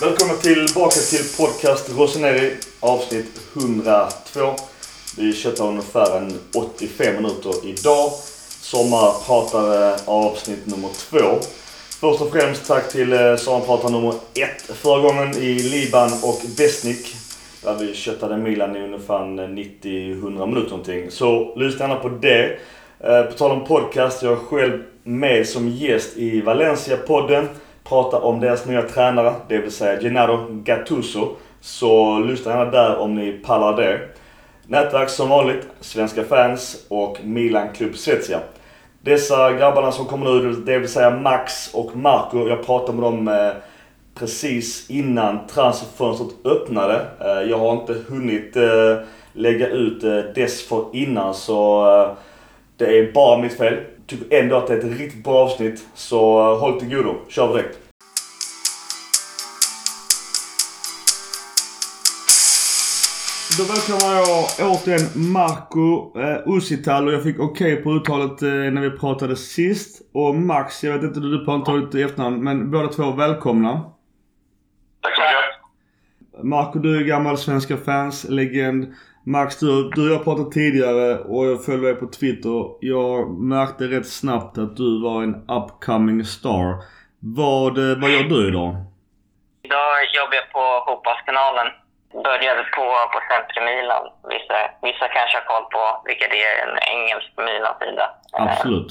Välkomna tillbaka till podcast Roseneri avsnitt 102. Vi köttar ungefär en 85 minuter idag. Sommarpratare avsnitt nummer 2. Först och främst tack till eh, sommarpratare nummer 1 förra gången i Liban och Besnik. Där vi köttade Milan i ungefär 90-100 minuter någonting. Så lyssna gärna på det. Eh, på tal om podcast, jag är själv med som gäst i Valencia-podden. Prata om deras nya tränare, det vill säga Gennaro Gattuso. Så lyssna gärna där om ni pallar det. Nätverk som vanligt, Svenska fans och Milan Club Svezia. Dessa grabbarna som kommer nu, det vill säga Max och Marco. Jag pratade med dem eh, precis innan transferfönstret öppnade. Eh, jag har inte hunnit eh, lägga ut dessförinnan så det är bara mitt fel. Tycker ändå att det är ett riktigt bra avsnitt. Så eh, håll till godo. Kör vi direkt. Då välkomnar jag återigen Marco eh, Usital och jag fick okej på uttalet eh, när vi pratade sist. Och Max, jag vet inte du på antalet i efternamn, men båda två välkomna. Tack så mycket. Marco, du är gammal Svenska fans-legend. Max, du, du och jag pratat tidigare och jag följer dig på Twitter. Jag märkte rätt snabbt att du var en upcoming star. Vad, eh, vad gör du idag? Idag jobbar jag på Fotbollskanalen. Började på, på Centrum Milan. Vissa, vissa kanske har koll på vilka det är, en engelsk Milan-sida. Absolut.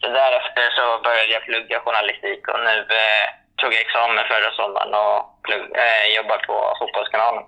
Så därefter så började jag plugga journalistik och nu eh, tog jag examen förra sommaren och plugg, eh, jobbar på Fotbollskanalen.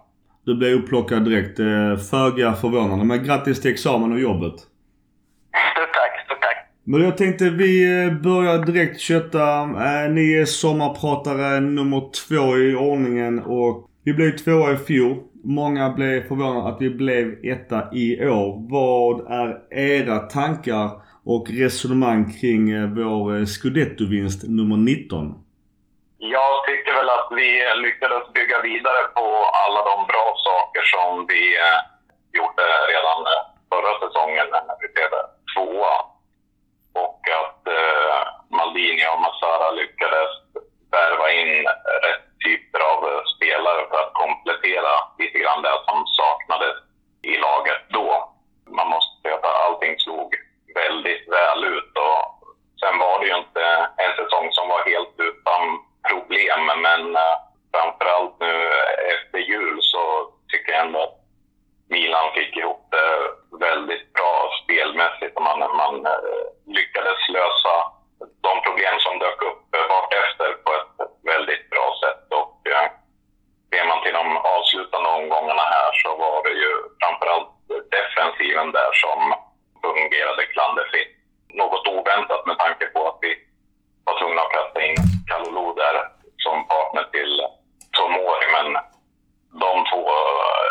Du blev upplockad direkt. Eh, föga förvånande. Men grattis till examen och jobbet. Stort tack, stort tack. Men jag tänkte vi eh, börjar direkt kötta. Eh, ni är sommarpratare nummer två i ordningen och vi blev tvåa i fjol. Många blev förvånade att vi blev etta i år. Vad är era tankar och resonemang kring vår scudetto-vinst nummer 19? Jag tycker väl att vi lyckades bygga vidare på alla de bra saker som vi eh, gjorde redan eh, förra säsongen när vi blev tvåa. Och att eh, Maldini och Massara lyckades värva in rätt typer av eh, spelare för att komplettera lite grann det som saknades i laget då. Man måste säga att allting slog väldigt väl ut. Och sen var det ju inte en säsong som var helt utan problem, men eh, framförallt nu eh, efter jul så tycker jag ändå att Milan fick ihop det väldigt bra spelmässigt och man, man eh, lyckades lösa de problem som dök upp eh, vartefter på ett väldigt bra sätt. Och eh, ser man till de avslutande omgångarna här så var det ju framförallt defensiven där som fungerade klanderfritt. Något oväntat med tanke på att vi var tvungna att kasta in Kalulu där som partner till Tomori, men de två eh,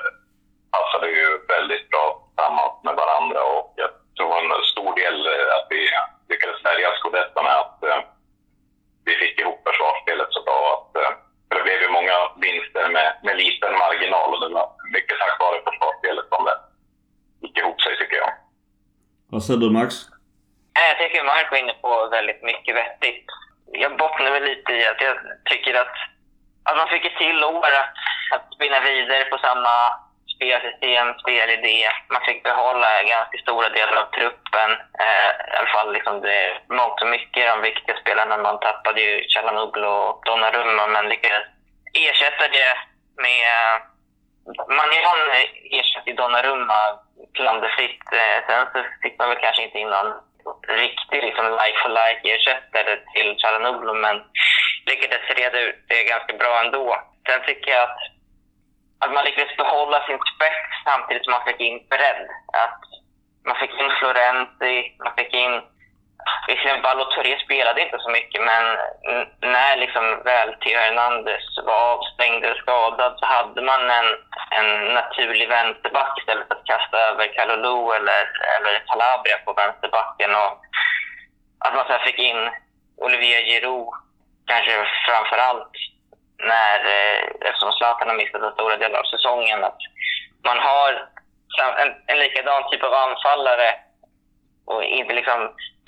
passade ju väldigt bra tillsammans med varandra och jag tror en stor del eh, att vi lyckades sälja scudetton är att eh, vi fick ihop försvarsspelet så bra att eh, för det blev ju många vinster med, med liten marginal och det var mycket tack vare försvarsspelet som det gick ihop sig tycker jag. Vad säger du Max? Eh, jag tycker Mark var inne på väldigt mycket vettigt. Jag bottnar väl lite i att jag tycker att, att man fick ett till år att, att spinna vidare på samma spelsystem, spelidé. Man fick behålla ganska stora delar av truppen. Eh, I alla fall liksom det, mångt och mycket de viktiga spelarna. Man tappade ju Chalanoglu och Donnarumma men lyckades ersätta det med Manion ersatte ju Donnarumma klanderfritt. Eh, Sen så kanske inte in någon riktig liksom like for like ersättare till Chalanoglu men lyckades reda ut det ganska bra ändå. Sen tycker jag att, att man lyckades behålla sin spets samtidigt som man fick in bredd. Att man fick in Florenti, man fick in Visserligen Balotelli spelade inte så mycket, men när liksom väl Theo Hernandez var skadad så hade man en, en naturlig vänsterback istället för att kasta över Kalulu eller, eller Calabria på vänsterbacken. Och att man sen fick in Olivier Giroud, kanske framför allt när, eh, eftersom Zlatan har missat en stora delar av säsongen, att man har en, en likadan typ av anfallare och inte liksom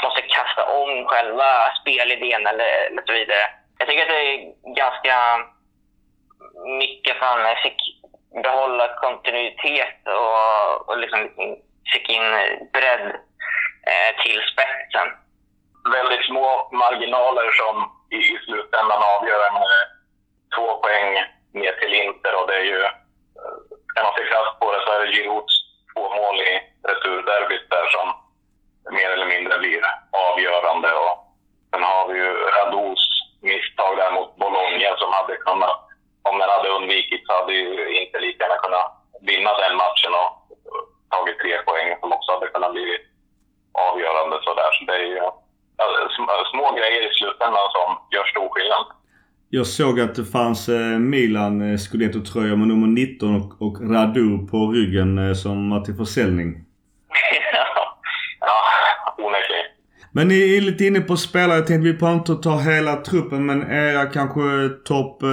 måste kasta om själva spelidén eller, eller så vidare. Jag tycker att det är ganska mycket att han fick behålla kontinuitet och, och liksom fick in bredd eh, till spetsen. Väldigt små marginaler som i, i slutändan av en eh, två poäng ner till Inter och det är ju, eh, ska man se krasst på det så är det Girouds två mål i returderbyt där som mer eller mindre blir avgörande. Och sen har vi ju Radous misstag där mot Bologna som hade kunnat, om den hade undvikits, hade ju inte lika gärna kunnat vinna den matchen och tagit tre poäng som också hade kunnat bli avgörande. Så, där. så det är ju små grejer i slutändan som gör stor skillnad. Jag såg att det fanns eh, Milan eh, Scudetto-tröjor med nummer 19 och, och Radu på ryggen eh, som var till försäljning. ja, onekligen. Men ni är lite inne på spelare. Jag tänkte vi behöver inte ta hela truppen men era kanske topp eh,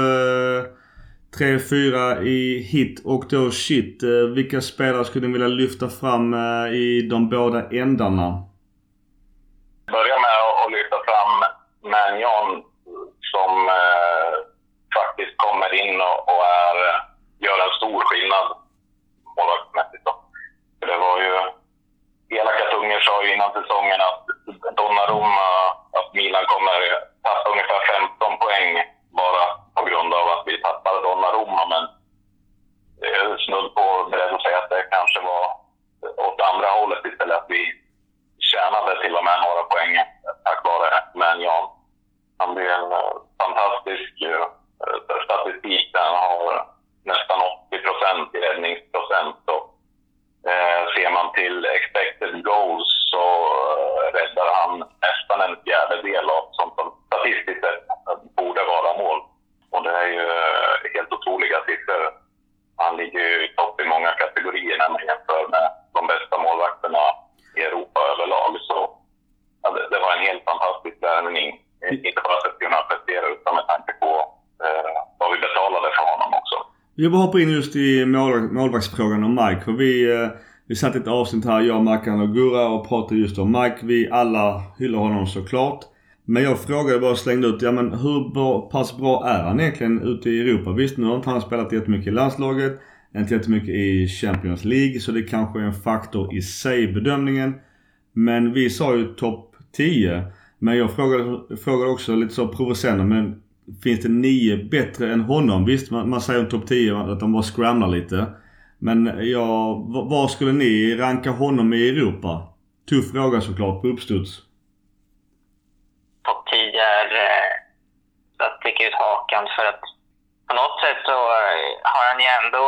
3-4 i hit och då shit. Vilka spelare skulle ni vilja lyfta fram i de båda ändarna? Börja med att lyfta fram Manjon som eh, faktiskt kommer in och, och är, gör en stor skillnad målvaktsmässigt. Det var ju... Elaka tungor sa ju innan säsongen att Donnarumma, att Milan kommer tappa ungefär 15 poäng bara på grund av att vi tappade Donnarumma. Men jag är snudd på beredd att säga att det kanske var åt andra hållet istället. Att vi tjänade till och med några poäng tack vare Manjan. Han blir en uh, fantastisk uh, statistik där han har nästan 80 procent i räddningsprocent. Och, uh, ser man till expected goals så räddar han nästan en fjärdedel av sånt som statistiskt sett borde vara mål. Och det är ju helt otroliga siffror. Han ligger ju i topp i många kategorier när man jämför med de bästa målvakterna i Europa överlag. Så ja, det, det, var en helt fantastisk värvning. Inte bara för att kunna prestera utan med tanke på eh, vad vi betalade för honom också. Jag vill hoppa in just i mål, målvaktsfrågan om Mike. För vi, eh, vi satt ett avsnitt här, jag, Mackan och Gurra och pratade just om Mike. Vi alla hyllar honom såklart. Men jag frågade bara slängde ut, ja men hur pass bra är han egentligen ute i Europa? Visst, nu har inte han spelat jättemycket i landslaget. Inte jättemycket i Champions League. Så det kanske är en faktor i sig bedömningen. Men vi sa ju topp 10. Men jag frågade, frågade också lite så provocerande. Men finns det nio bättre än honom? Visst, man, man säger om topp 10 att de bara scramlar lite. Men ja, var skulle ni ranka honom i Europa? Tuff fråga såklart på uppstuds. Topp 10 är eh, att sticka ut hakan för att på något sätt så eh, har han ju ändå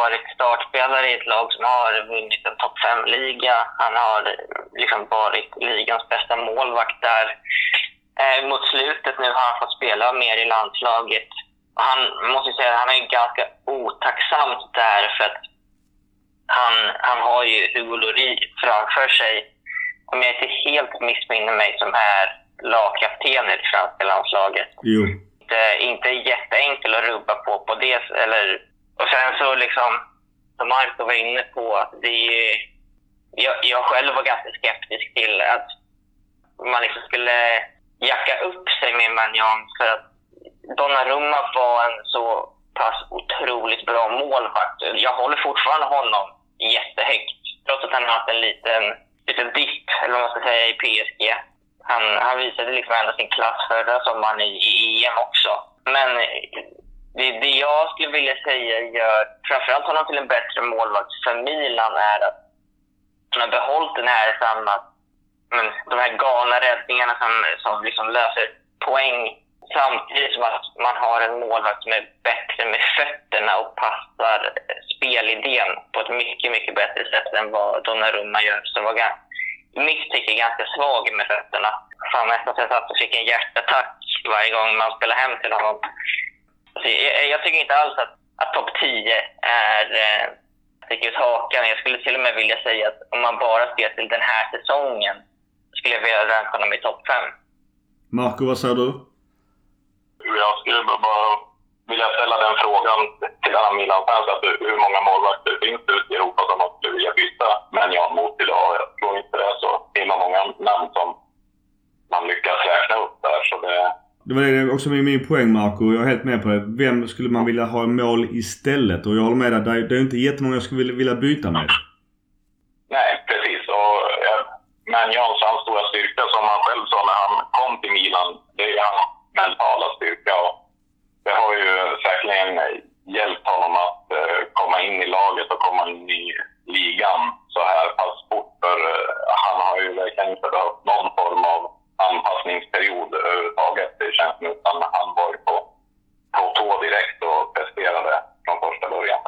varit startspelare i ett lag som har vunnit en topp 5-liga. Han har eh, liksom varit ligans bästa målvakt där. Eh, mot slutet nu har han fått spela mer i landslaget. Han måste säga att han är ganska otacksamt där för att han, han har ju Hugo Lloris framför sig. Om jag inte helt missminner mig som är lagkapten i det franska landslaget. Jo. Inte, inte jätteenkel att rubba på, på det. Eller, och sen så liksom, som Marco var inne på, att det är jag, jag själv var ganska skeptisk till att man liksom skulle jacka upp sig med Manjon för att Donnarumma var en så pass otroligt bra målvakt. Jag håller fortfarande honom jättehögt, trots att han har haft en liten, liten dipp, eller vad man ska säga, i PSG. Han, han visade liksom ändå sin klass förra sommaren i, i EM också. Men det, det jag skulle vilja säga gör framförallt honom till en bättre målvakt för Milan är att han har behållit den här samma, men, de här galna räddningarna som, som liksom löser poäng samtidigt som att man har en målvakt som är bättre med fötterna och passar spelidén på ett mycket, mycket bättre sätt än vad Donnarumma gör. Som var i mitt tycke ganska svag med fötterna. Fan, nästan så jag satt och fick en hjärtattack varje gång man spelar hem till honom. Alltså, så jag, jag tycker inte alls att, att topp 10 är eh, sticker ut hakan. Jag skulle till och med vilja säga att om man bara ser till den här säsongen skulle jag vilja ranka honom i topp 5. Marco, vad säger du? Jag skulle bara vilja ställa den frågan till alla Milan-fans. Hur många målvakter finns det ute i Europa som man skulle vilja byta Manjan mot idag? Jag tror inte det är så himla många namn som man lyckas räkna upp där. Så det, det var också min, min poäng Marco. Jag är helt med på det. Vem skulle man vilja ha i mål istället? Och jag håller med dig. Det är, inte jättemånga jag skulle vilja, vilja byta med. Nej, precis. Men Jans hans stora styrka, som han själv sa när han kom till Milan, det är hans mentala styrka. Och det har ju säkerligen hjälpt honom att eh, komma in i laget och komma in i ligan så här pass fort. För eh, han har ju verkligen inte behövt någon form av anpassningsperiod överhuvudtaget. Det känns nu utan han var på, på tå direkt och presterade från första början.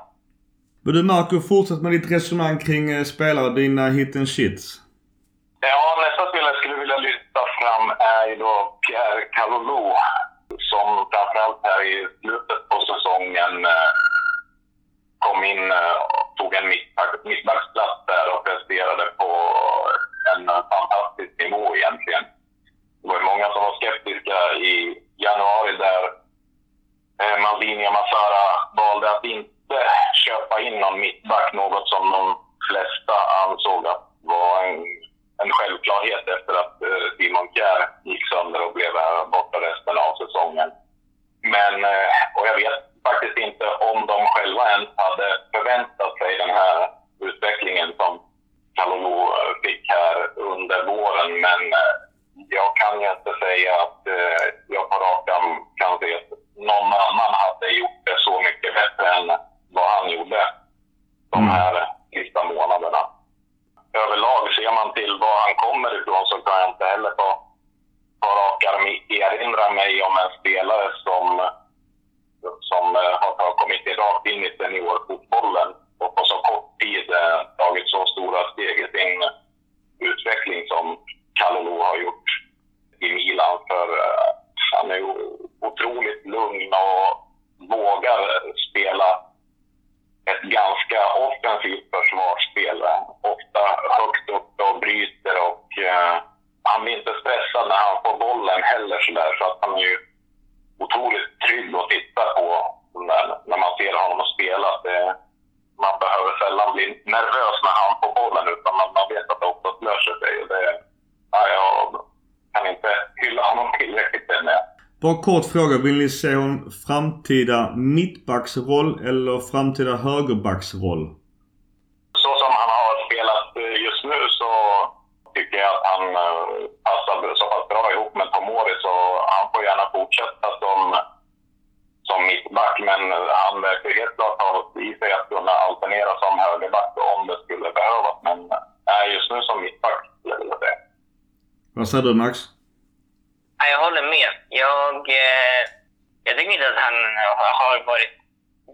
Men du Marco, fortsätt med ditt resonemang kring eh, spelare, dina hit and shits. Ja, nästa spelare jag skulle vilja lyfta fram är ju då Pierre Calolo som framförallt här i slutet på säsongen eh, kom in och tog en mittbacksplats där och presterade på en fantastisk nivå egentligen. Det var många som var skeptiska i januari där eh, Maldini och Massara valde att inte köpa in någon mittback, något som de flesta ansåg att var en, en självklarhet efter att eh, Simon Kjär gick sönder och blev borta resten av säsongen. Men, eh, och jag vet faktiskt inte om de själva ens hade förväntat sig den här utvecklingen som Kalolo fick här under våren. Men jag kan ju inte säga att eh, jag på rak kan se att någon annan hade gjort det så mycket bättre än vad han gjorde de mm. här sista månaderna. Överlag ser man till var han kommer ifrån så kan jag inte heller på, på rak arm erinra mig om en spelare som, som eh, har kommit rakt in i seniorfotbollen och på så kort tid eh, tagit så stora steg i sin utveckling som Kalulu har gjort i Milan. För eh, han är otroligt lugn och vågar spela ett ganska offensivt försvarsspel. Ofta högt upp och bryter och eh, han blir inte stressad när han får bollen heller sådär. Så att han är ju otroligt trygg att titta på när, när man ser honom spela. Det, eh, man behöver sällan bli nervös när han får bollen utan man, man vet att det oftast löser sig. Det, ja, jag kan inte hylla honom tillräckligt än. Bara kort fråga. Vill ni se en framtida mittbacksroll eller framtida högerbacksroll? Så som han har spelat just nu så tycker jag att han eh, passar så pass bra ihop med Tomori så han får gärna fortsätta som, som mittback. Men han verkar helt klart ha i sig att kunna alternera som högerback om det skulle behövas. Men är just nu som mittback skulle jag vilja säga. Vad säger du Max? Jag håller med. Jag, eh, jag tycker inte att han har varit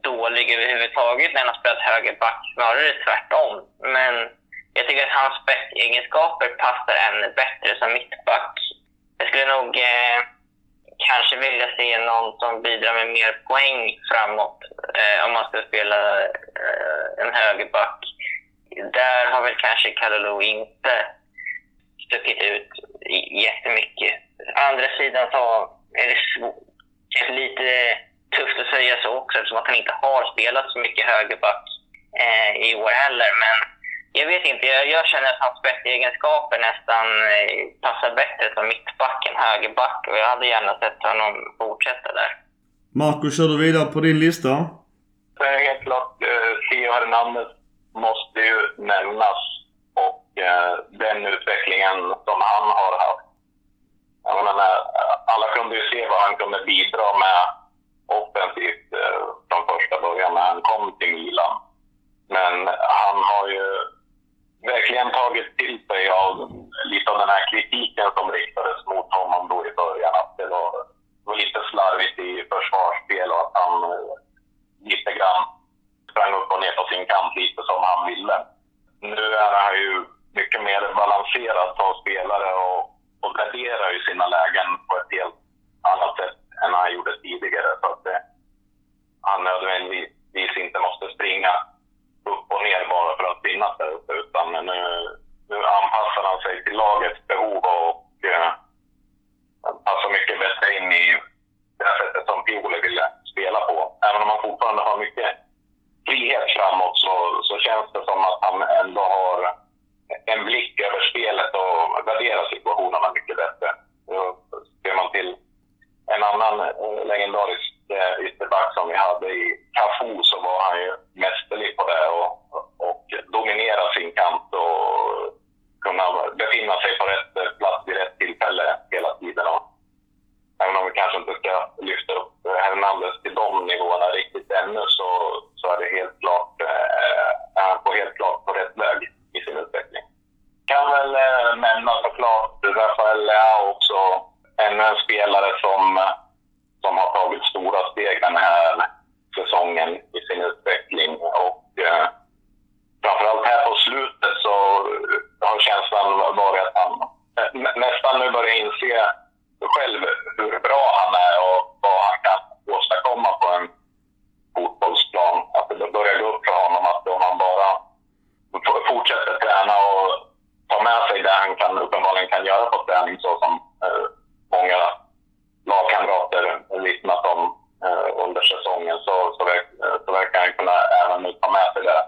dålig överhuvudtaget när han har spelat högerback. Snarare tvärtom. Men jag tycker att hans spetsegenskaper passar ännu bättre som mittback. Jag skulle nog eh, kanske vilja se någon som bidrar med mer poäng framåt eh, om man ska spela eh, en högerback. Där har väl kanske Kalulu inte stuckit ut jättemycket. Å andra sidan så är det kanske lite tufft att säga så också eftersom att han inte har spelat så mycket högerback eh, i år heller. Men jag vet inte, jag, jag känner att hans spetsegenskaper nästan eh, passar bättre som mittback än högerback och jag hade gärna sett honom fortsätta där. Marco, kör du vidare på din lista? Helt klart, eh, Theo Hernandez måste ju nämnas och eh, den utvecklingen som han har haft. Jag menar, alla kunde ju se vad han kunde bidra med offensivt eh, från första början när han kom till Milan. Men han har ju verkligen tagit till sig av lite av den här kritiken som riktades mot honom då i början. Att det var, var lite slarvigt i försvarsspel och att han eh, lite grann sprang upp och ner på sin kant lite som han ville. Nu är han ju mycket mer balanserad som spelare och, och värderar ju sina lägen på ett helt annat sätt än han gjorde tidigare. Så att det, han nödvändigtvis inte måste springa upp och ner bara för att finnas där uppe. Utan nu, nu anpassar han sig till lagets behov och eh, passar mycket bättre in i det sättet som Pioli ville spela på. Även om han fortfarande har mycket frihet framåt så, så känns det som att han ändå har en blick över spelet och värderar situationerna mycket bättre. Ser man till en annan eh, legendarisk eh, ytterback som vi hade i Cafu så var han ju mästerlig på det och, och dominerade sin kant och kunna befinna sig på rätt eh, plats vid rätt tillfälle hela tiden. Och även om vi kanske inte ska lyfta upp Hernandez till de nivåerna riktigt ännu så, så är det helt klart, eh, är han på helt klart på rätt väg i sin utveckling. Kan väl eh, nämna såklart Rafael Leao också, ännu en spelare som, som har tagit stora steg den här säsongen i sin utveckling. Och eh, framförallt här på slutet så har känslan varit att han eh, nä- nästan nu börjar inse själv hur bra han är och vad han kan åstadkomma på en fotbollsplan. Att det börjar gå upp för honom att om han bara fortsätter träna och tar med sig det han kan, uppenbarligen kan göra på träning så som eh, många lagkamrater vittnat om eh, under säsongen så, så, verk, så verkar han kunna även nu ta med sig det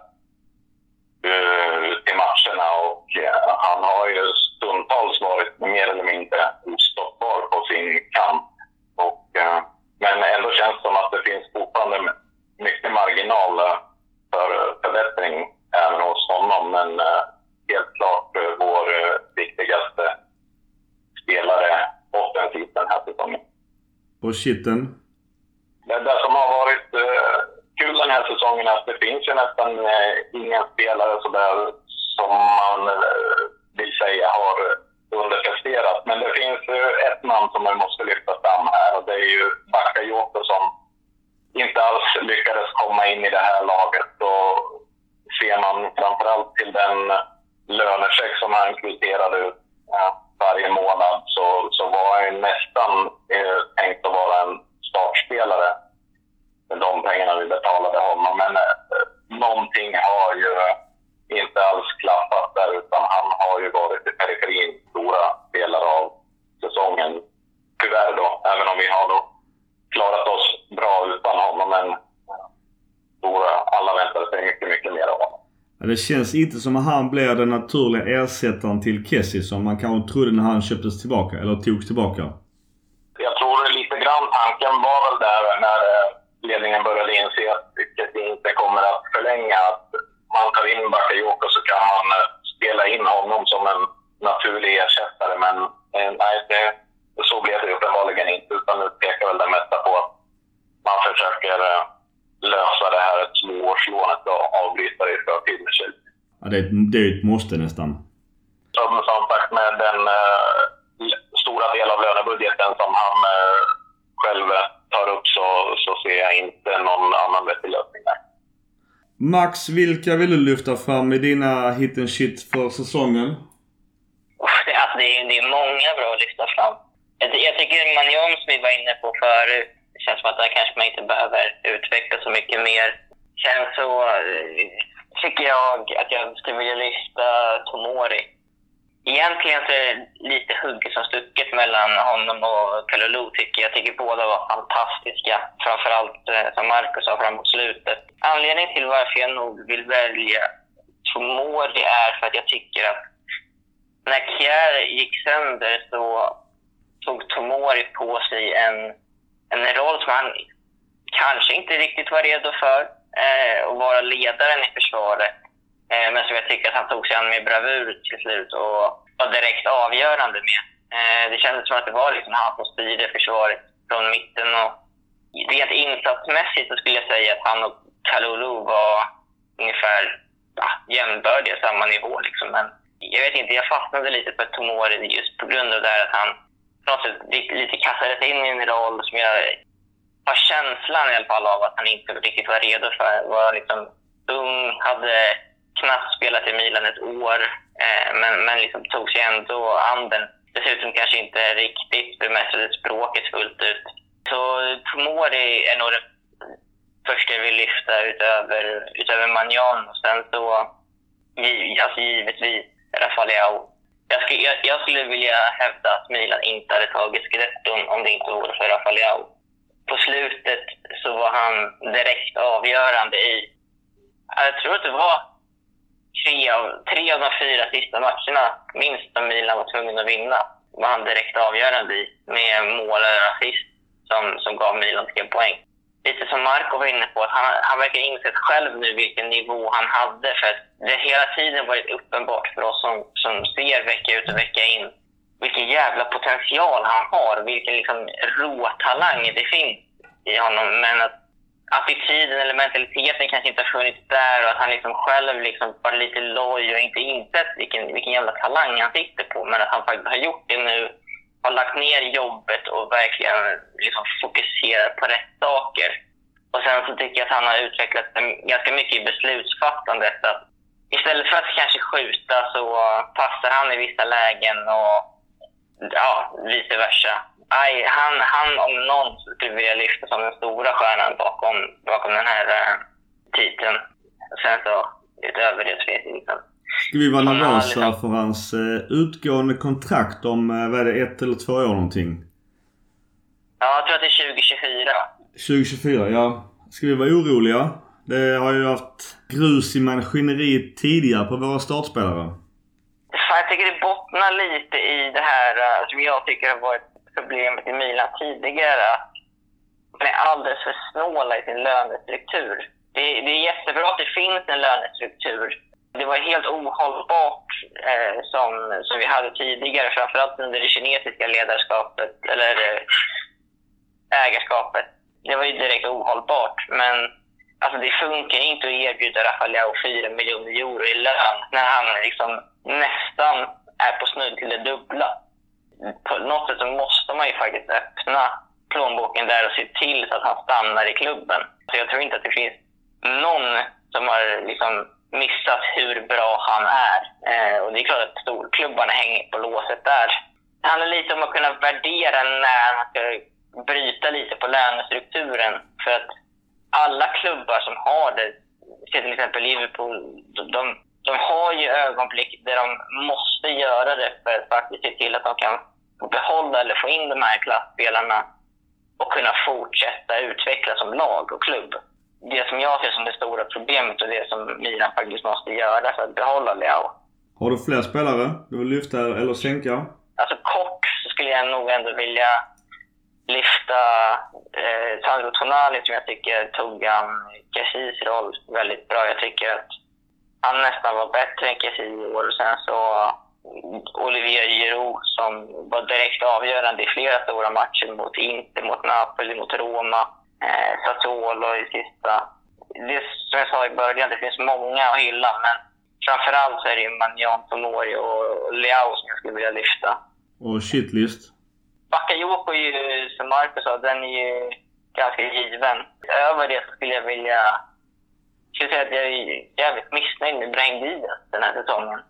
eh, ut i matcherna och eh, han har ju stundtals varit mer eller mindre ostoppbar på sin kant. Och, eh, men ändå känns det som att det finns fortfarande mycket marginal eh, för förbättring även hos honom. Men eh, helt klart eh, vår eh, viktigaste spelare offensivt den här säsongen. Kitten. Det, det som har varit eh, kul den här säsongen är att det finns ju nästan eh, ingen spelare sådär som man eh, vill säga har underpresterat. Men det finns ju ett namn som man måste lyfta fram här och det är ju Bakayoko som inte alls lyckades komma in i det här laget. Och ser man framförallt till den lönecheck som han kvitterade ut eh, varje månad så, så var han ju nästan eh, tänkt att vara en startspelare med de pengarna vi betalade honom. Men eh, någonting har ju inte alls klafpat där utan han har ju varit i periferin stora delar av säsongen. Tyvärr då, även om vi har då klarat oss bra utan honom. Men eh, stora, alla väntade sig mycket, mycket mer av honom. Ja, Det känns inte som att han blir den naturliga ersättaren till Kessie som man kanske trodde när han köptes tillbaka, eller togs tillbaka. Jag tror lite grann tanken var väl där när eh, ledningen började inse att det inte kommer att förlänga. Att man tar in Bakayoko så kan man eh, spela in honom som en naturlig ersättare. Men eh, nej, det, så blev det uppenbarligen inte. Utan nu pekar väl det mesta på att man försöker eh, lösa det här tvåårslånet och avbryta det i förtid med Chelsea. Ja, det, är ett- det är ju ett måste nästan. Som, som sagt med den eh, stora del av lönebudgeten som han eh, själv tar upp så, så ser jag inte någon annan vettig lösning där. Max, vilka vill du lyfta fram i dina hit and shit för säsongen? Uff, det, alltså, det, är, det är många bra att lyfta fram. Jag, ty- jag tycker Magnon som vi var inne på förut, det känns som att där kanske man inte behöver utveckla så mycket mer. Känns så, eh, tycker jag, att jag skulle vilja lyfta Tomori. Egentligen så är det lite hugget som stucket mellan honom och Kalulu tycker jag. Jag tycker båda var fantastiska. Framförallt eh, som Marcus sa framåt slutet. Anledningen till varför jag nog vill välja Tomori är för att jag tycker att när Kjär gick sönder så tog Tomori på sig en, en roll som han kanske inte riktigt var redo för. Eh, att vara ledaren i försvaret. Eh, men som jag tycker att han tog sig an med bravur till slut och var direkt avgörande med. Eh, det kändes som att det var liksom han som styrde försvaret från mitten. Och rent insatsmässigt så skulle jag säga att han och Kalulu var ungefär ja, jämnbördiga, samma nivå. Liksom. Men jag vet inte, jag fastnade lite för Tomori just på grund av det här att han på något sätt lite- kastades in i en roll som jag har känslan i alla fall av att han inte riktigt var redo för. Var liksom ung, hade knappt spelat i Milan ett år, eh, men, men liksom tog sig ändå an den. Dessutom kanske inte riktigt bemästrade språket fullt ut. Så Tomori är nog den första jag vill lyfta utöver, utöver Manjan. Och sen så, alltså givetvis, Rafaleao. Jag skulle, jag, jag skulle vilja hävda att Milan inte hade tagit Scudetton om det inte vore för Rafaleao. På slutet så var han direkt avgörande i, jag tror att det var tre av, tre av de fyra sista matcherna, minst, som Milan var tvungen att vinna, var han direkt avgörande i med mål eller assist. som, som gav Milan tre poäng. Lite som Marco var inne på, att han, han verkar insett själv nu vilken nivå han hade. För att det hela tiden varit uppenbart för oss som, som ser vecka ut och vecka in vilken jävla potential han har. Vilken liksom råtalang det finns i honom. Men att attityden eller mentaliteten kanske inte har funnits där och att han liksom själv liksom var lite loj och inte insett vilken, vilken jävla talang han sitter på. Men att han faktiskt har gjort det nu, har lagt ner jobbet och verkligen liksom fokuserat på rätt saker. Och sen så tycker jag att han har utvecklat ganska mycket i beslutsfattandet. Att istället för att kanske skjuta så passar han i vissa lägen och ja, vice versa. Aj, han, han om någon skulle vilja lyfta som den stora stjärnan bakom, bakom den här äh, titeln. Sen så, utöver det så vet jag inte. Ska vi vara nervösa liksom... för hans uh, utgående kontrakt om, uh, vad är det, ett eller två år någonting? Ja, jag tror att det är 2024. 2024, ja. Ska vi vara oroliga? Det har ju haft grus i maskineriet tidigare på våra startspelare. Jag tycker det bottnar lite i det här uh, som jag tycker har varit problemet i Milan tidigare. Man är alldeles för snåla i sin lönestruktur. Det, det är jättebra att det finns en lönestruktur. Det var helt ohållbart eh, som, som vi hade tidigare, framförallt under det kinesiska ledarskapet, eller eh, ägarskapet. Det var ju direkt ohållbart. Men alltså, det funkar inte att erbjuda Rafael 4 miljoner euro i lön när han liksom nästan är på snudd till det dubbla på något sätt så måste man ju faktiskt öppna plånboken där och se till så att han stannar i klubben. Så jag tror inte att det finns någon som har liksom missat hur bra han är. Eh, och det är klart att storklubbarna hänger på låset där. Det handlar lite om att kunna värdera när man ska bryta lite på lönestrukturen. För att alla klubbar som har det, till exempel Liverpool, de, de har ju ögonblick där de måste göra det för att faktiskt se till att de kan behålla eller få in de här klasspelarna och kunna fortsätta utvecklas som lag och klubb. Det som jag ser som det stora problemet och det som Milan faktiskt måste göra för att behålla Leao. Har du fler spelare du vill lyfta eller sänka? Alltså kort så skulle jag nog ändå vilja lyfta eh, Sandro Tonali som jag tycker tog an Cassis roll väldigt bra. Jag tycker att han nästan var bättre än Kessie i år. Och sen så Olivier Giroud som var direkt avgörande i flera stora matcher mot Inter, mot Napoli, mot Roma, eh, Sassuolo i sista. Det som jag sa i början, det finns många att hylla, men framförallt så är det Magnan, Tomori och Leao som jag skulle vilja lyfta. Och shitlist? Bakayoko är ju, som Marcus sa, den är ju ganska given. Över det skulle jag vilja skulle säga att jag är jävligt missnöjd med Brahim Diaz den här säsongen.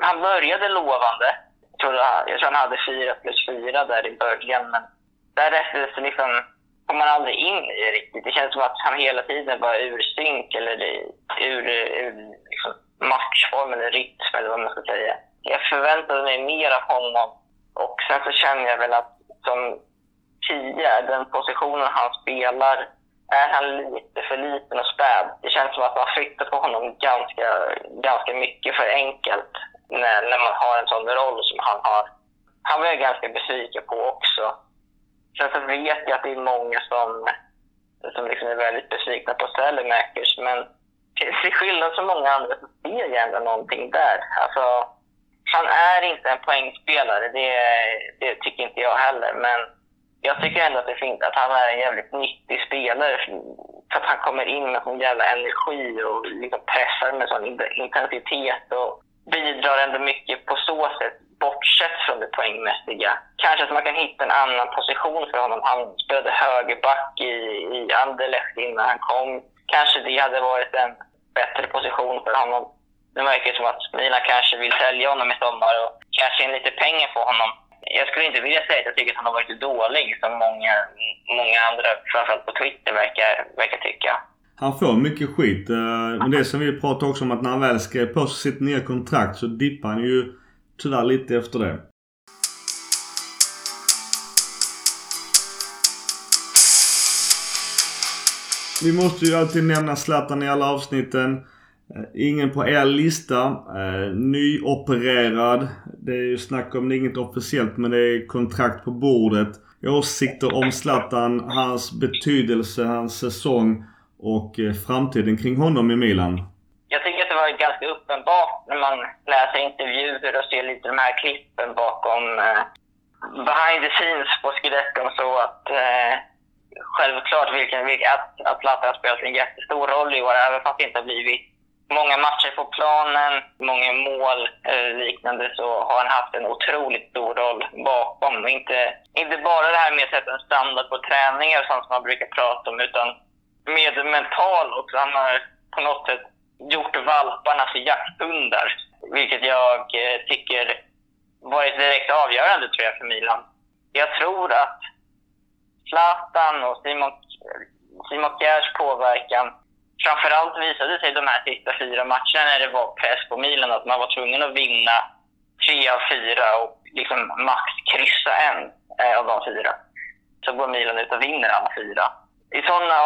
Han började lovande. Jag tror, jag tror han hade 4 plus 4 där i början, men därefter så liksom kommer man aldrig in i det riktigt. Det känns som att han hela tiden var ur synk eller ur, ur liksom matchform eller rytm eller vad man ska säga. Jag förväntade mig mer av honom och sen så känner jag väl att som tia, den positionen han spelar, är han lite för liten och späd. Det känns som att man flyttar på honom ganska, ganska mycket för enkelt när, när man har en sån roll som han har. Han var jag ganska besviken på också. Sen så vet jag att det är många som, som liksom är väldigt besvikna på Sellemakers, men till skillnad från många andra så ser jag ändå någonting där. Alltså, han är inte en poängspelare, det, det tycker inte jag heller, men jag tycker ändå att, det finns, att han är en jävligt nyttig spelare. För att han kommer in med sån jävla energi och liksom pressar med sån intensitet och bidrar ändå mycket på så sätt, bortsett spännande poängmässiga. Kanske att man kan hitta en annan position för honom. Han spelade högerback i, i Anderlecht innan han kom. Kanske det hade varit en bättre position för honom. Det verkar som att Milan kanske vill sälja honom i sommar och kanske in lite pengar på honom jag skulle inte vilja säga att jag tycker att han har varit dålig som många, många andra, framförallt på Twitter, verkar, verkar tycka. Han får mycket skit. Eh, men det som vi pratade också om att när han väl skrev på sitt nya kontrakt så dippar han ju tyvärr lite efter det. Vi måste ju alltid nämna Zlatan i alla avsnitten. Eh, ingen på er lista. Eh, nyopererad. Det är ju snack om, det är inget officiellt men det är kontrakt på bordet. åsikter om Zlatan, hans betydelse, hans säsong och eh, framtiden kring honom i Milan? Jag tycker att det var ganska uppenbart när man läser intervjuer och ser lite de här klippen bakom eh, behind the scenes på Scudetton så att eh, självklart vilken, att, att Zlatan har spelat en jättestor roll i år, även fast det inte har blivit många matcher på planen, många mål eh, liknande så har han haft en otroligt stor roll bakom. Inte, inte bara det här med att sätta en standard på träningar, och sånt som man brukar prata om, utan med mental också. Han har på något sätt gjort valparna till jakthundar, vilket jag eh, tycker varit direkt avgörande tror jag för Milan. Jag tror att Zlatan och Simon, Simon Kjärs påverkan framförallt visade sig de här sista fyra matcherna när det var press på Milan att man var tvungen att vinna tre av fyra och liksom max kryssa en eh, av de fyra. Så går Milan ut och vinner alla fyra. I sådana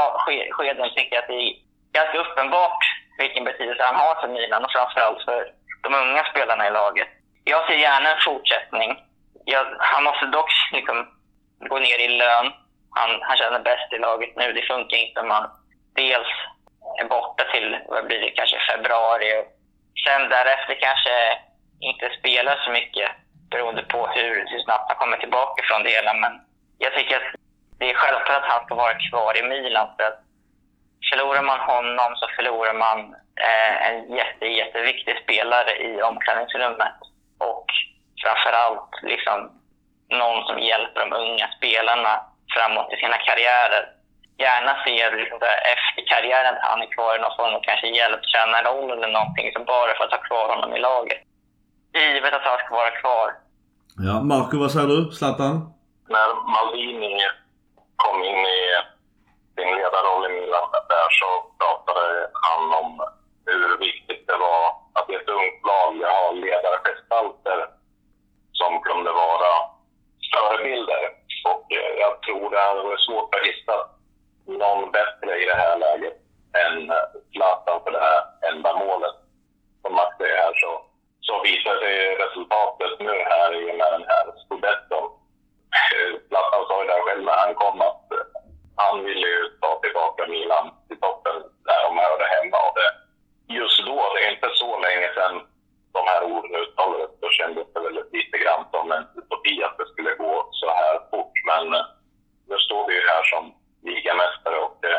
skeden tycker jag att det är ganska uppenbart vilken betydelse han har för Milan och framförallt för de unga spelarna i laget. Jag ser gärna en fortsättning. Jag, han måste dock liksom gå ner i lön. Han, han känner bäst i laget nu. Det funkar inte om man dels är borta till, vad blir det, kanske februari. Sen därefter kanske inte spelar så mycket beroende på hur, hur snabbt han kommer tillbaka från det hela. Men jag tycker att det är självklart att han ska vara kvar i Milan. För att förlorar man honom så förlorar man eh, en jätte, jätteviktig spelare i omklädningsrummet. Och framförallt liksom någon som hjälper de unga spelarna framåt i sina karriärer gärna ser liksom efter karriären att han är kvar i någon form av kanske hjälptränarroll eller någonting, så bara för att ha kvar honom i laget. Givet att han ska vara kvar. Ja, Marco, vad säger du? Zlatan? När Maldini kom in i sin ledarroll i Milan där så pratade han om hur viktigt det var att i ett ungt lag ha ledargestalter som kunde vara förebilder. Och eh, jag tror det är svårt att hitta någon bättre i det här läget än eh, Zlatan för det här ändamålet. Som Max säger här så, så visar sig resultatet nu här i och med den här scudetton. Eh, Zlatan sa ju där själv när han kom att han ville ju ta tillbaka Milan till toppen där de hörde hemma. Och det, just då, det är inte så länge sedan de här orden uttalades, då kändes det väl lite grann som en utopi att det skulle gå så här fort. Men eh, nu står vi ju här som ligamästare och det,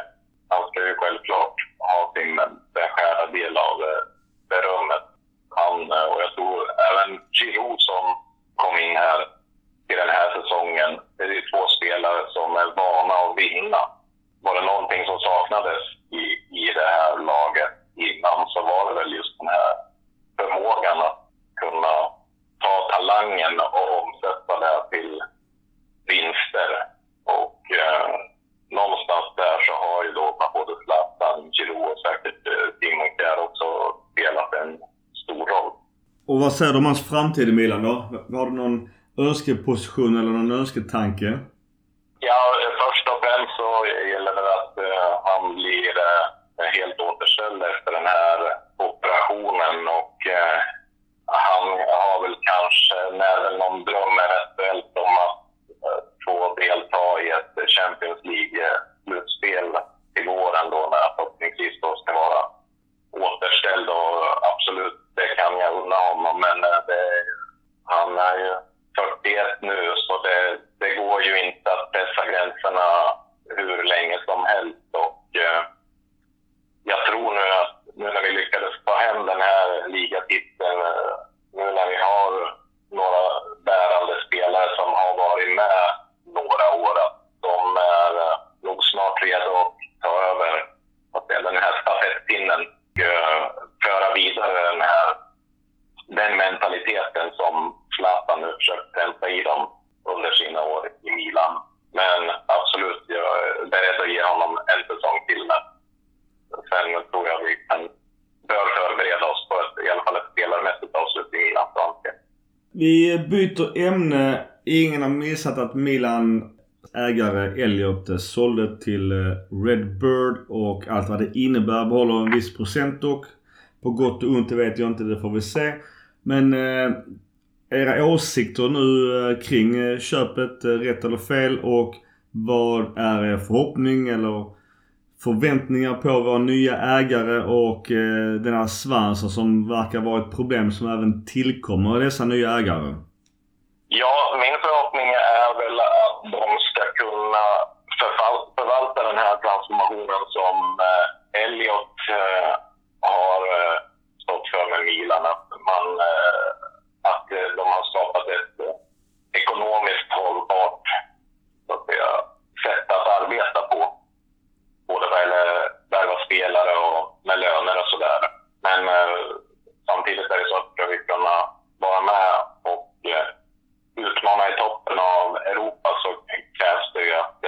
han ska ju självklart ha sin beskärda del av eh, berömmet. Han, eh, och jag tror även Giroud som kom in här till den här säsongen, det är ju två spelare som är vana att vinna. Var det någonting som saknades i, i det här laget innan så var det väl just den här förmågan att kunna ta talangen och omsätta det till vinster. Och eh, någonstans där så har ju då både Zlatan, Giroud och säkert Simon eh, Kjär också spelat en stor roll. Och vad säger du om hans framtid i Milan då? Har du någon önskeposition eller någon önsketanke? Ja, först och främst så gäller det att uh, han blir uh, helt återställd efter den här operationen och eh, han har väl kanske, när någon dröm eventuellt om att eh, få delta i ett Champions League-slutspel till våren då när förhoppningsvis då ska vara återställd och absolut, det kan jag unna honom. Men eh, det, han är ju 41 nu så det, det går ju inte att pressa gränserna hur länge som helst. Och, eh, jag tror nu att nu när vi lyckades ta hem den här ligatiteln, eh, nu när vi har några bärande spelare som har varit med några år att de är eh, nog snart redo att ta över att den här stafettpinnen och föra vidare den här den mentaliteten som Zlatan nu försökt pränta i dem under sina år i Milan. Men absolut, jag är beredd att ge honom en säsong till. Med sen tror jag vi kan, bör förbereda oss på ett, i alla fall ett spelarmässigt avslut i Milan. Vi byter ämne Ingen har missat att Milan ägare Elliot sålde till eh, Redbird och allt vad det innebär. Behåller en viss procent dock. På gott och ont det vet jag inte, det får vi se. Men eh, era åsikter nu eh, kring eh, köpet, eh, rätt eller fel och vad är er förhoppning eller förväntningar på våra nya ägare och eh, den här svansen som verkar vara ett problem som även tillkommer dessa nya ägare? Ja, min förhoppning är väl att de ska kunna förvalta den här transformationen som eh, Elliot eh, har eh, stått för med Milan. Att, man, eh, att eh, de har skapat ett eh, ekonomiskt hållbart så att säga, sätt att arbeta på. Både vad gäller värva spelare och med löner och sådär. Men samtidigt är det så att ska vi kunna vara med och utmana i toppen av Europa så krävs det ju att,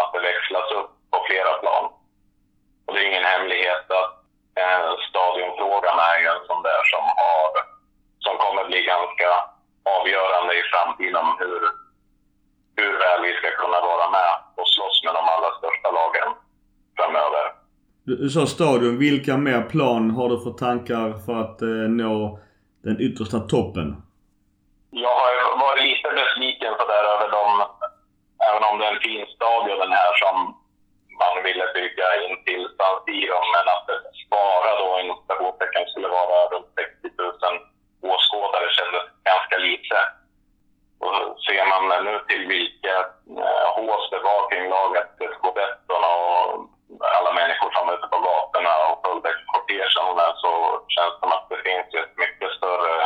att det växlas upp på flera plan. Och det är ingen hemlighet att eh, stadionfrågan är ju en sån där som, har, som kommer bli ganska avgörande i framtiden hur, hur väl vi ska kunna vara med och slåss med de allra största lagen framöver. Du sa stadion. Vilka mer plan har du för tankar för att eh, nå den yttersta toppen? Jag har varit lite besviken på där över dem, även om det är en fin stadion den här som man ville bygga in till San Siro, men att det bara då inom citationstecken skulle vara runt 60 000 åskådare kändes ganska lite. Och ser man nu till vilket eh, hås det var kring laget Scudetton och alla människor som var ute på gatorna och följde kortegen så känns det som att det finns ett mycket större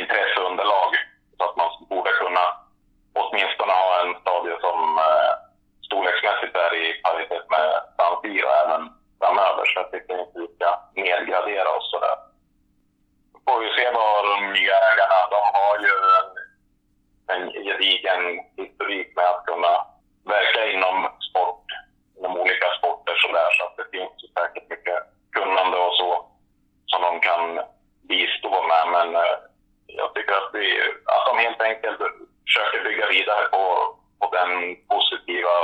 intresseunderlag så att man borde kunna åtminstone ha en stadion som eh, storleksmässigt är i paritet med San Siro även framöver. Så jag tycker inte vi ska nedgradera oss sådär. får vi se vad de nya ägarna, de har ju en, en gedigen historik med att kunna verka inom sport, inom olika sporter sådär. Så att det finns säkert mycket kunnande och så som de kan bistå med. Men eh, jag tycker att, vi, att de helt enkelt försöker bygga vidare på, på den positiva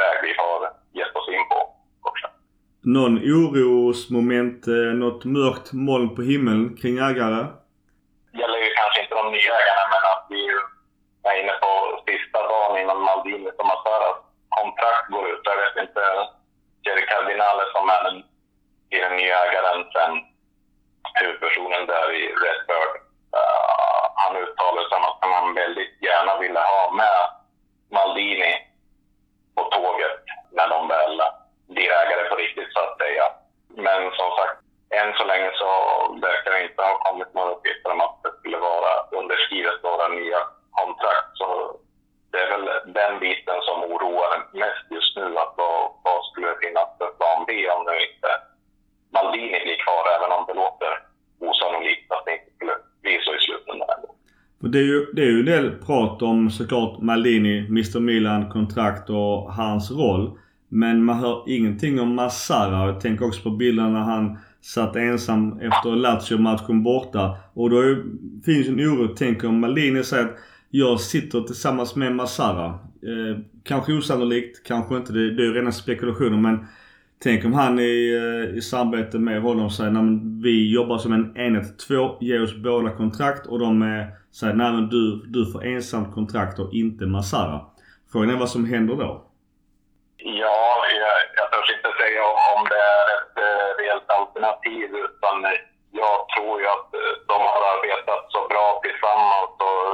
väg vi har gett oss in på också. Någon orosmoment, eh, något mörkt moln på himlen kring ägare? Det gäller ju kanske inte de nya ägarna, men att vi är inne på sista dagen innan Maldini och Massaras kontrakt går ut. Jag vet inte, Jerry Cardinale som är den, den nya ägaren sen huvudpersonen där i Red Uh, han uttalade sig om att man väldigt gärna ville ha med Maldini på tåget när de väl blir ägare på riktigt så att säga. Men som sagt, än så länge så verkar det inte ha kommit några uppgifter om att det skulle vara underskrivet några nya kontrakt. Så det är väl den biten som oroar mest just nu. Att vad, vad skulle det finnas för plan B om nu inte Maldini blir kvar, även om det låter osannolikt att det inte skulle bli så i slutändan ändå. Det är, ju, det är ju en del prat om såklart Maldini, Mr Milan, kontrakt och hans roll. Men man hör ingenting om Massara. Jag tänker också på bilderna när han satt ensam efter Lazio-matchen borta. Och då är, finns en oro. Tänk om Maldini säger att jag sitter tillsammans med Massara. Eh, kanske osannolikt, kanske inte. Det, det är ju rena spekulationer men Tänk om han i, eh, i samarbete med honom säger att vi jobbar som en enhet två, ge oss båda kontrakt och de säger nej men du, du får ensamt kontrakt och inte Masara. Frågan är vad som händer då? Ja, jag, jag törs inte säga om, det är ett uh, reellt alternativ utan jag tror ju att eh, de har arbetat så bra tillsammans och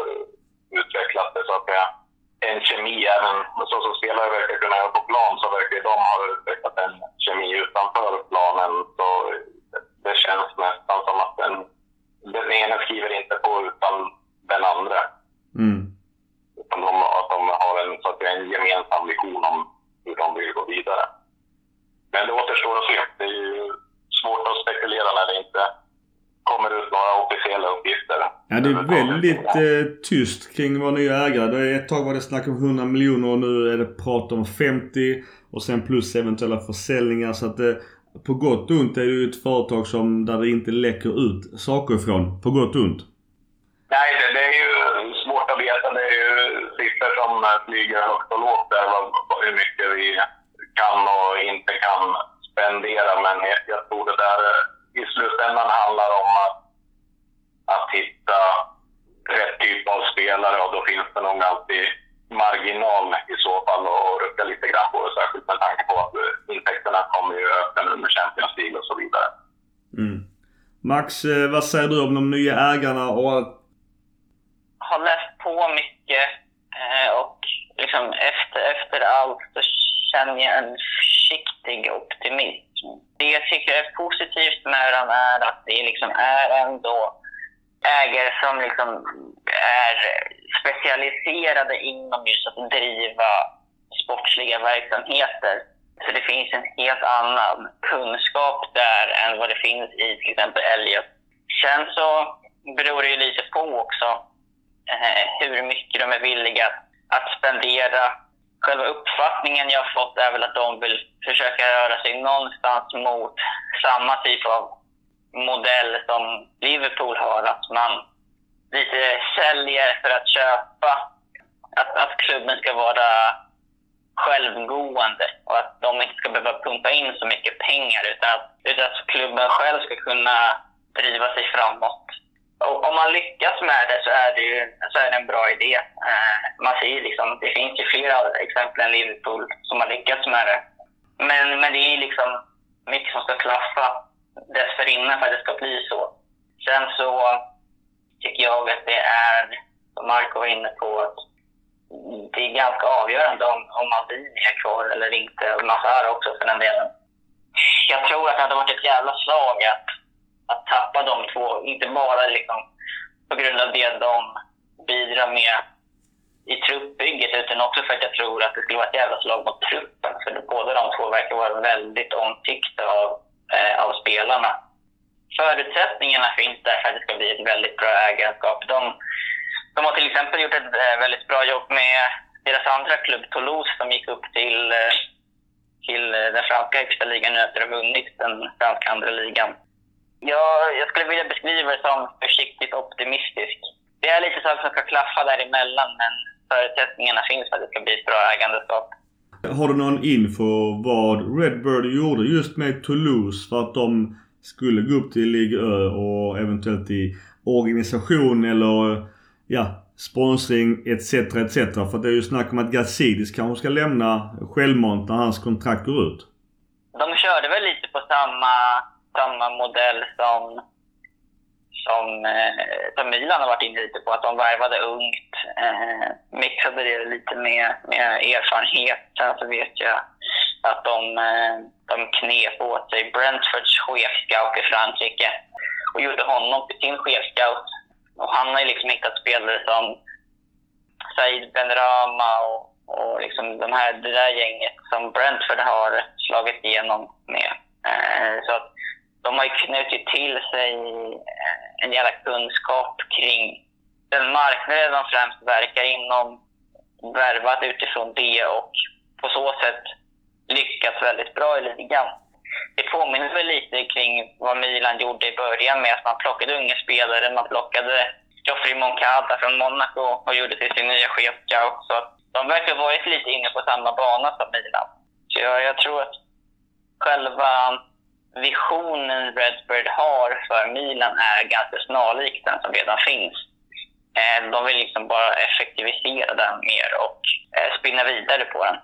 utvecklat det så att säga en kemi, även så som spelare verkar kunna göra på plan, så verkar de ha utvecklat en kemi utanför planen. Så det känns nästan som att den, den ena skriver inte på utan den andra. Mm. Utan de, att de har en, så att en gemensam vision om hur de vill gå vidare. Men det återstår att se. Det är ju svårt att spekulera när det inte kommer ut några officiella uppgifter. Ja, det är väldigt eh, tyst kring våra nya ägare. Det är ett tag var det snack om 100 miljoner och nu är det prat om 50 och sen plus eventuella försäljningar. Så att eh, på gott och ont är det ju ett företag som, där det inte läcker ut saker ifrån. På gott och ont. Nej, det, det är ju svårt att veta. Det är ju siffror som flyger högt och lågt där. Hur mycket vi kan och inte kan spendera. Men jag, jag tror det där i slutändan handlar om att, att hitta rätt typ av spelare och då finns det nog alltid marginal i så fall och rucka lite grann på det, särskilt med tanke på att eh, intäkterna kommer ju öka nu med Champions League och så vidare. Mm. Max, eh, vad säger du om de nya ägarna och att erfarenheter. För det finns en helt annan kunskap där än vad det finns i till exempel Elliot. Sen så beror det ju lite på också eh, hur mycket de är villiga att spendera. Själva uppfattningen jag har fått är väl att de vill försöka röra sig någonstans mot samma typ av modell som Liverpool har. Att man lite säljer för att köpa. Att, att klubben ska vara självgående och att de inte ska behöva pumpa in så mycket pengar utan att, utan att klubben själv ska kunna driva sig framåt. Och om man lyckas med det så är det ju så är det en bra idé. Eh, man ser liksom, det finns ju flera exempel än Liverpool som har lyckats med det. Men, men det är liksom mycket som ska klaffa dessförinnan för att det ska bli så. Sen så tycker jag att det är, som Marco var inne på, att det är ganska avgörande om, om Maldini är kvar eller inte. Och Mazar också för den delen. Jag tror att det hade varit ett jävla slag att, att tappa de två. Inte bara liksom på grund av det de bidrar med i truppbygget utan också för att jag tror att det skulle vara ett jävla slag mot truppen. För båda de två verkar vara väldigt omtyckta av, eh, av spelarna. Förutsättningarna finns där för att det ska bli ett väldigt bra ägarskap. De, de har till exempel gjort ett eh, väldigt bra jobb med deras andra klubb Toulouse som gick upp till, eh, till eh, den franska högsta ligan nu efter att ha vunnit den franska andra ligan. Jag, jag skulle vilja beskriva det som försiktigt optimistisk. Det är lite saker som ska klaffa däremellan men förutsättningarna finns för att det ska bli ett bra ägandeskap. Har du någon info vad Redbird gjorde just med Toulouse för att de skulle gå upp till Ligue Ö och eventuellt i organisation eller ja, sponsring etc. etc. För det är ju snack om att Gazidis kanske ska lämna självmant när hans kontrakt går ut. De körde väl lite på samma, samma modell som, som, eh, som Milan har varit inne lite på. Att de värvade ungt, eh, mixade det lite med, med erfarenhet. Sen så vet jag att de, eh, de knep åt sig Brentfords chefscout i Frankrike och gjorde honom till sin chefscout och han har ju liksom hittat spelare som Said Benrama och, och liksom de här, det där gänget som Brentford har slagit igenom med. Eh, så att de har ju knutit till sig eh, en jävla kunskap kring den marknaden de främst verkar inom, värvat utifrån det och på så sätt lyckats väldigt bra i ligan det påminner väl lite kring vad Milan gjorde i början med att man plockade unga spelare. Man plockade Joffrey Moncada från Monaco och gjorde till sin nya chef också. de verkar ha varit lite inne på samma bana som Milan. Så jag, jag tror att själva visionen Redbird har för Milan är ganska snarlik den som redan finns. Eh, de vill liksom bara effektivisera den mer och eh, spinna vidare på den.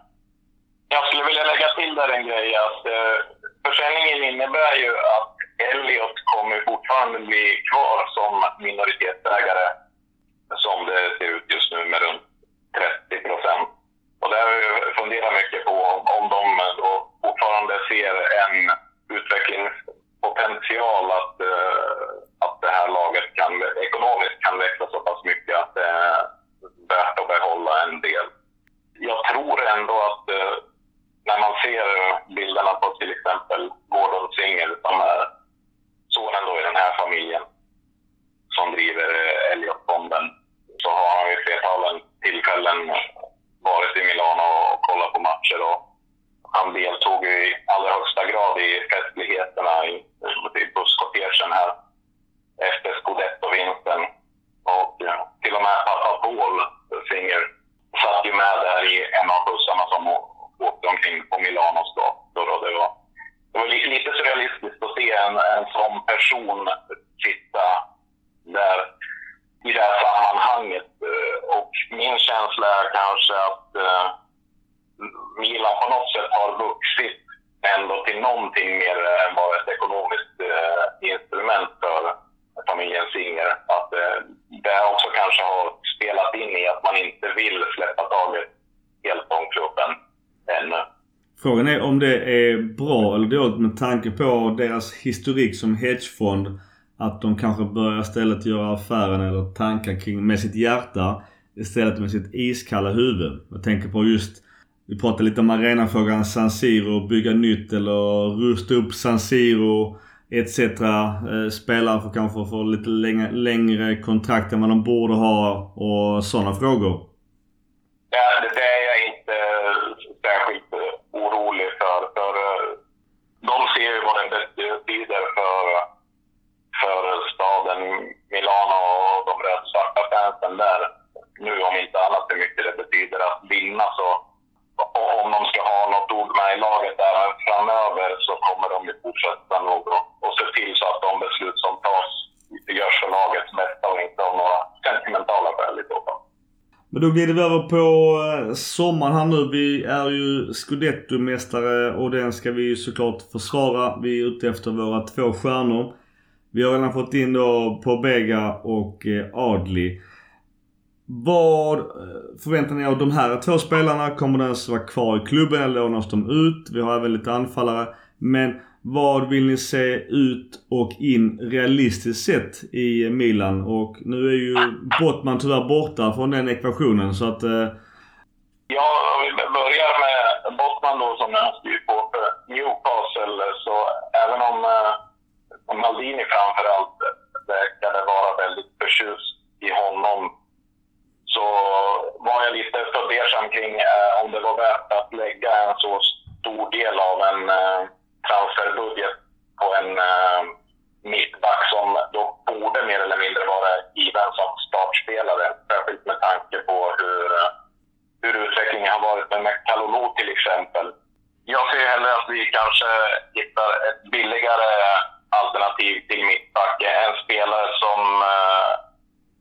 Jag skulle vilja lägga till där en grej att eh, försäljningen innebär ju att Elliot kommer fortfarande bli kvar som minoritetsägare som det ser ut just nu med runt 30 procent. Och det har jag funderat mycket på om de då fortfarande ser en utvecklingspotential att, eh, att det här laget kan, ekonomiskt kan växa så pass mycket att det är värt att behålla en del. Jag tror ändå att eh, när man ser bilderna på till exempel Gordon Singer som är sonen då i den här familjen som driver eh, Elliot-bomben så har han vid flertalen tillfällen varit i Milano och kollat på matcher och han deltog i allra högsta grad i festligheterna i, i busskortegen här efter Scudetto-vinsten. Och ja, till och med pappa Paul Singer satt ju med där i en av bussarna som åkte omkring på Milanos gator. Och det var, det var lite surrealistiskt att se en, en sån person sitta där i det här sammanhanget. Eh, och min känsla är kanske att eh, Milan på något sätt har vuxit ändå till någonting mer än bara ett ekonomiskt eh, instrument för familjen Singer. Att eh, det också kanske har spelat in i att man inte vill släppa taget helt om klubben ännu. Frågan är om det är bra eller dåligt med tanke på deras historik som hedgefond. Att de kanske börjar istället göra affären eller tankar kring med sitt hjärta istället med sitt iskalla huvud. Jag tänker på just vi pratade lite om arenafrågan San Siro, bygga nytt eller rusta upp San Siro etc. Eh, spelare får kanske få lite längre, längre kontrakt än vad de borde ha och sådana frågor. Ja, det är Nu om inte annat hur mycket det betyder att vinna så om de ska ha något ord med i laget även framöver så kommer de ju fortsätta nog och se till så att de beslut som tas görs för lagets bästa och inte av några sentimentala skäl i så fall. Men då glider vi över på eh, sommaren här nu. Vi är ju Scudetto-mästare och den ska vi ju såklart försvara. Vi är ute efter våra två stjärnor. Vi har redan fått in då Pobega och eh, Adli. Vad eh, förväntar ni er av de här två spelarna? Kommer de ens vara kvar i klubben eller lånas de ut? Vi har även lite anfallare. Men vad vill ni se ut och in realistiskt sett i Milan? Och nu är ju Bottman tyvärr borta från den ekvationen så att... Eh... Ja, om vi börjar med Bottman då som jag styr på för Newcastle så även om eh, Maldini framförallt eh, verkade vara väldigt förtjust i honom så var jag lite fundersam kring eh, om det var värt att lägga en så stor del av en eh, transferbudget på en eh, mittback som då borde mer eller mindre vara given som startspelare. Särskilt med tanke på hur, eh, hur utvecklingen har varit med Kalulu till exempel. Jag ser hellre att vi kanske hittar ett billigare alternativ till mittback. En spelare som eh,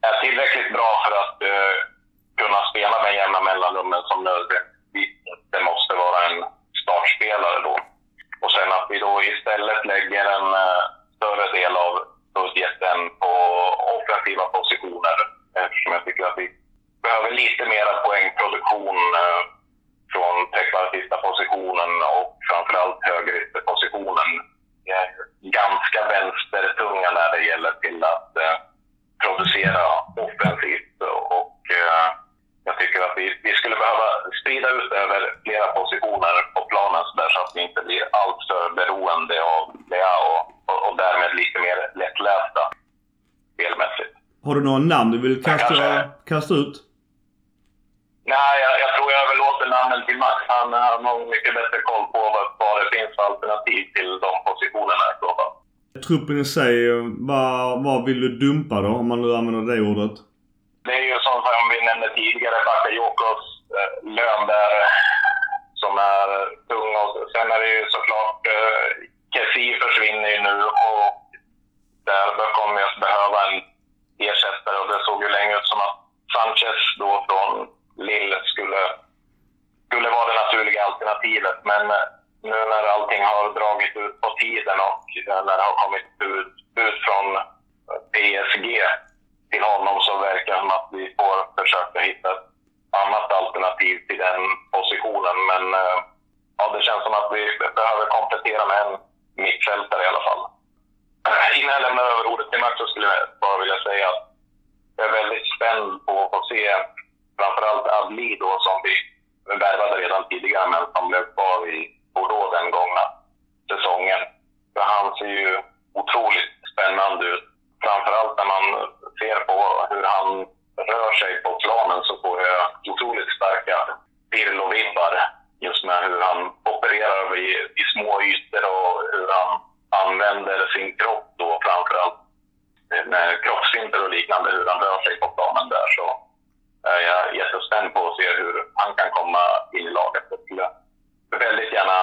är tillräckligt bra för att uh, kunna spela med jämna mellanrummen som nödvändigtvis inte måste vara en startspelare då. Och sen att vi då istället lägger en uh, större del av budgeten på offensiva positioner eftersom jag tycker att vi behöver lite mera poängproduktion uh, från sista positionen och framförallt högerytterpositionen. Jag är ganska vänstertunga när det gäller till att producera offensivt. Och eh, jag tycker att vi, vi skulle behöva sprida ut över flera positioner på planen så, där, så att vi inte blir alltför beroende av det och, och, och därmed lite mer lättlästa spelmässigt. Har du några namn du vill kasta, kasta ut? Nej, jag, jag, tror jag överlåter namnen till Max. Han, han har mycket bättre koll på vad, vad det finns för alternativ till de positionerna i så fall truppen i sig, vad, vad vill du dumpa då? Om man nu använder det ordet. Det är ju som vi nämnde tidigare, Backa Jokers eh, lön där eh, som är tung. Och sen är det ju såklart eh, Kessi försvinner ju nu och där kommer vi att behöva en ersättare och det såg ju länge ut som att Sanchez då från Lille skulle, skulle vara det naturliga alternativet. Men nu när allting har dragit ut på tiden och eh, när det har kommit bud, bud från PSG till honom så verkar det som att vi får försöka hitta ett annat alternativ till den positionen. Men eh, ja, det känns som att vi behöver komplettera med en mittfältare i alla fall. Innan jag lämnar över ordet till Max så skulle jag bara vilja säga att jag är väldigt spänd på att se framförallt Adli då som vi värvade redan tidigare men som blev kvar i Bordeaux den gångna säsongen. För han ser ju otroligt spännande ut. Framförallt när man ser på hur han rör sig på planen så får jag otroligt starka Pirlo-vibbar. Just med hur han opererar i, i små ytor och hur han använder sin kropp då framförallt med kroppsfinter och liknande, hur han rör sig på planen där. Så är jag jättespänd på att se hur han kan komma in i laget. Väldigt gärna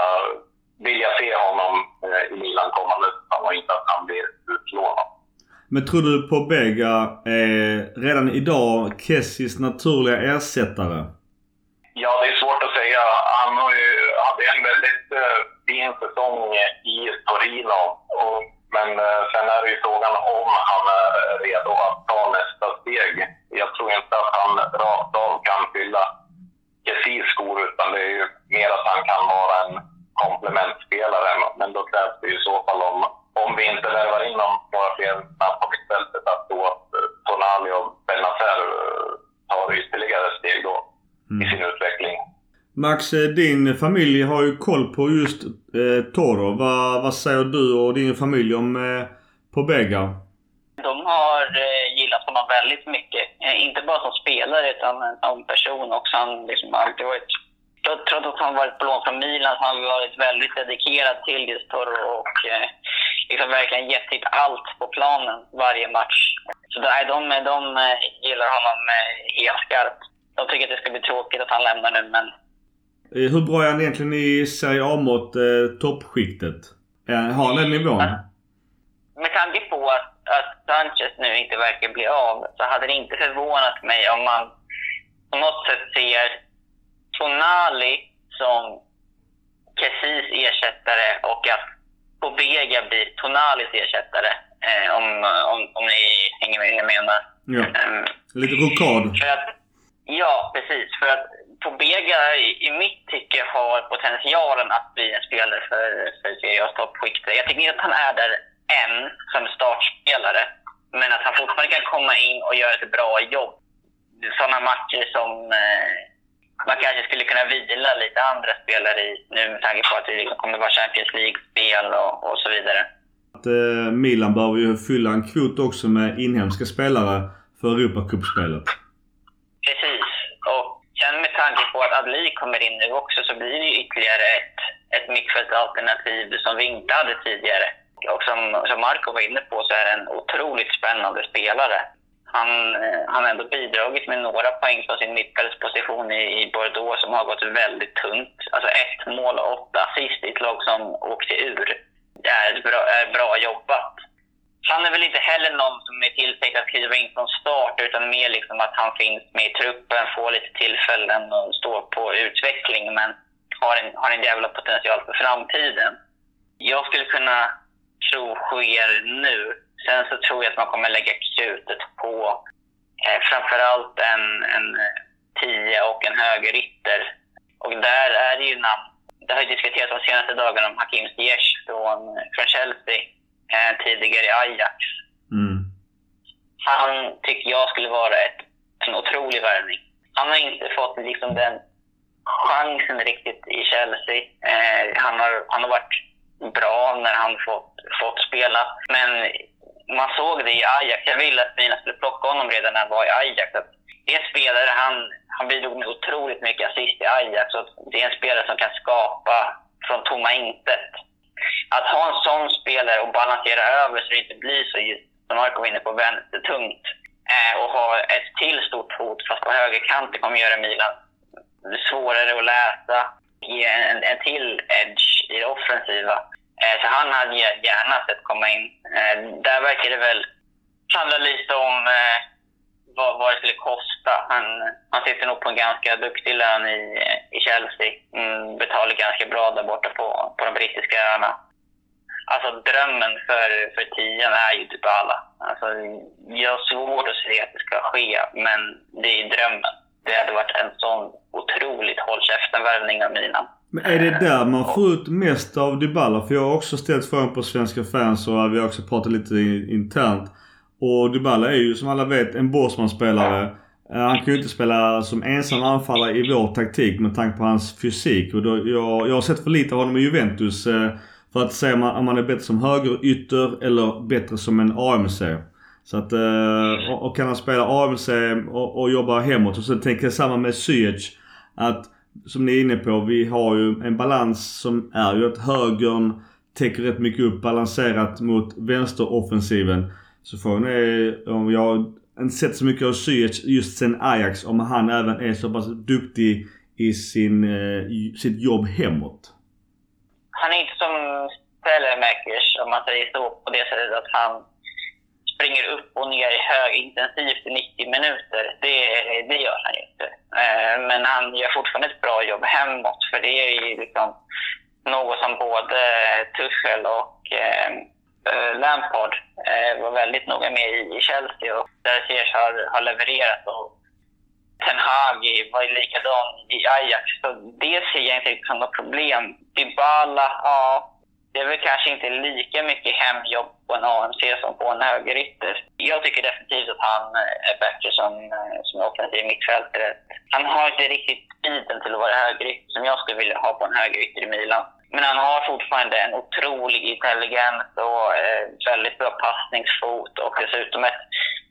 vilja se honom eh, i Milan kommande säsong och inte att han blir utlånad. Men tror du på Bega är redan idag Kessis naturliga ersättare? Ja, det är svårt att säga. Han har ju, hade en väldigt uh, fin säsong i Torino. Och, men uh, sen är det ju frågan om han är redo att ta nästa steg. Jag tror precis skor utan det är ju mer att han kan vara en komplementspelare. Men då krävs det ju i så fall om, om vi inte värvar in några fler på mittfältet att då eh, Tonali och Benazer eh, tar ytterligare steg då mm. i sin utveckling. Max, eh, din familj har ju koll på just eh, Toro. Va, vad säger du och din familj om eh, Pobega? De har eh, gillat honom väldigt mycket. Eh, inte bara som spelare utan som person också. Han liksom alltid varit trots att han varit på lån från Milan, så har han varit väldigt dedikerad till just Toro och eh, liksom verkligen gett sitt allt på planen varje match. Så nej, de, de gillar honom helt skarpt. De tycker att det ska bli tråkigt att han lämnar nu, men... Hur bra är han egentligen i Serie A-mått, eh, toppskiktet? Har han den nivån? Med tanke på att, att Sanchez nu inte verkar bli av, så hade det inte förvånat mig om man på något sätt ser Tonali som Kessis ersättare och att Pobega blir Tonalis ersättare. Eh, om, om, om ni hänger med jag menar. Ja. Um, Lite rokad. Ja, precis. För att Pobega i, i mitt tycke har potentialen att bli en spelare för, för Serie A's toppskikt. Jag tycker inte att han är där än som startspelare. Men att han fortfarande kan komma in och göra ett bra jobb. Sådana matcher som eh, man kanske skulle kunna vila lite andra spelare i nu med tanke på att det kommer vara Champions League-spel och, och så vidare. Att, eh, Milan behöver ju fylla en kvot också med inhemska spelare för Europacupspelet. Precis. Och sen med tanke på att Adli kommer in nu också så blir det ju ytterligare ett, ett mittfältsalternativ som vi inte hade tidigare. Och som, som Marco var inne på så är det en otroligt spännande spelare han, eh, han har ändå bidragit med några poäng från sin mittfältsposition i, i Bordeaux som har gått väldigt tunt. Alltså ett mål och åtta assist i ett lag som åkte ur. Det är bra, är bra jobbat. Han är väl inte heller någon som är tilltänkt att kliva in från start utan mer liksom att han finns med i truppen, får lite tillfällen och står på utveckling men har en, har en jävla potential för framtiden. Jag skulle kunna tro sker nu Sen så tror jag att man kommer lägga krutet på eh, framförallt en, en tia och en högerytter. Och där är det ju namn. Det har ju diskuterats de senaste dagarna om Hakim Ziyech från, från Chelsea, eh, tidigare i Ajax. Mm. Han tycker jag skulle vara ett, en otrolig värvning. Han har inte fått liksom den chansen riktigt i Chelsea. Eh, han, har, han har varit bra när han fått, fått spela. Men man såg det i Ajax. Jag ville att Milan skulle plocka honom redan när han var i Ajax. Att det är en spelare, han, han bidrog med otroligt mycket assist i Ajax. Och det är en spelare som kan skapa från tomma intet. Att ha en sån spelare och balansera över så det inte blir så, som Marco var inne på, vänstertungt. Eh, och ha ett till stort hot, fast på högerkanten, kommer göra Milan svårare att läsa. Ge en, en till edge i det offensiva. Eh, så han hade gärna sett komma in. Eh, där verkar det väl handla lite om eh, vad, vad det skulle kosta. Han, han sitter nog på en ganska duktig lön i, i Chelsea. Mm, betalar ganska bra där borta på, på de brittiska öarna. Alltså drömmen för, för tian är ju typ Dybala. Alltså, jag har svårt att se att det ska ske, men det är drömmen. Det hade varit en sån otroligt håll käften-värvning av Milan. Men är det där man får ut mest av Dybala? För jag har också ställt frågan på svenska fans och vi har också pratat lite internt. Och Dybala är ju som alla vet en Borsman-spelare. Eh, han kan ju inte spela som ensam anfallare i vår taktik med tanke på hans fysik. Och då, jag, jag har sett för lite av honom i Juventus. Eh, för att se om man, om man är bättre som högerytter eller bättre som en AMC. Så att, eh, och, och kan han spela AMC och, och jobba hemåt. Och sen tänker jag samma med Ziyech. Att som ni är inne på, vi har ju en balans som är ju att högern täcker rätt mycket upp balanserat mot vänsteroffensiven. Så frågan är om jag inte sett så mycket av Ziyech just sen Ajax, om han även är så pass duktig i sin, eh, sitt jobb hemåt. Han är inte som Telemakers, om man säger så, på det sättet att han springer upp och ner högintensivt i 90 minuter. Det, det gör han ju inte. Eh, men han gör fortfarande ett bra jobb hemåt, för det är ju liksom något som både Tuchel och eh, eh, Lampard var väldigt noga med i, i Chelsea och där Ziyech har, har levererat. Och Ten Hag var ju likadan i Ajax, så det ser jag inte som något problem. Dybala, ja, det är väl kanske inte lika mycket hemjobb på en AMC som på en högerytter. Jag tycker definitivt att han eh, är bättre som, eh, som offensiv mittfältare. Han har inte riktigt tiden till att vara högerytter som jag skulle vilja ha på en högerytter i Milan. Men han har fortfarande en otrolig intelligens och eh, väldigt bra passningsfot och dessutom ett,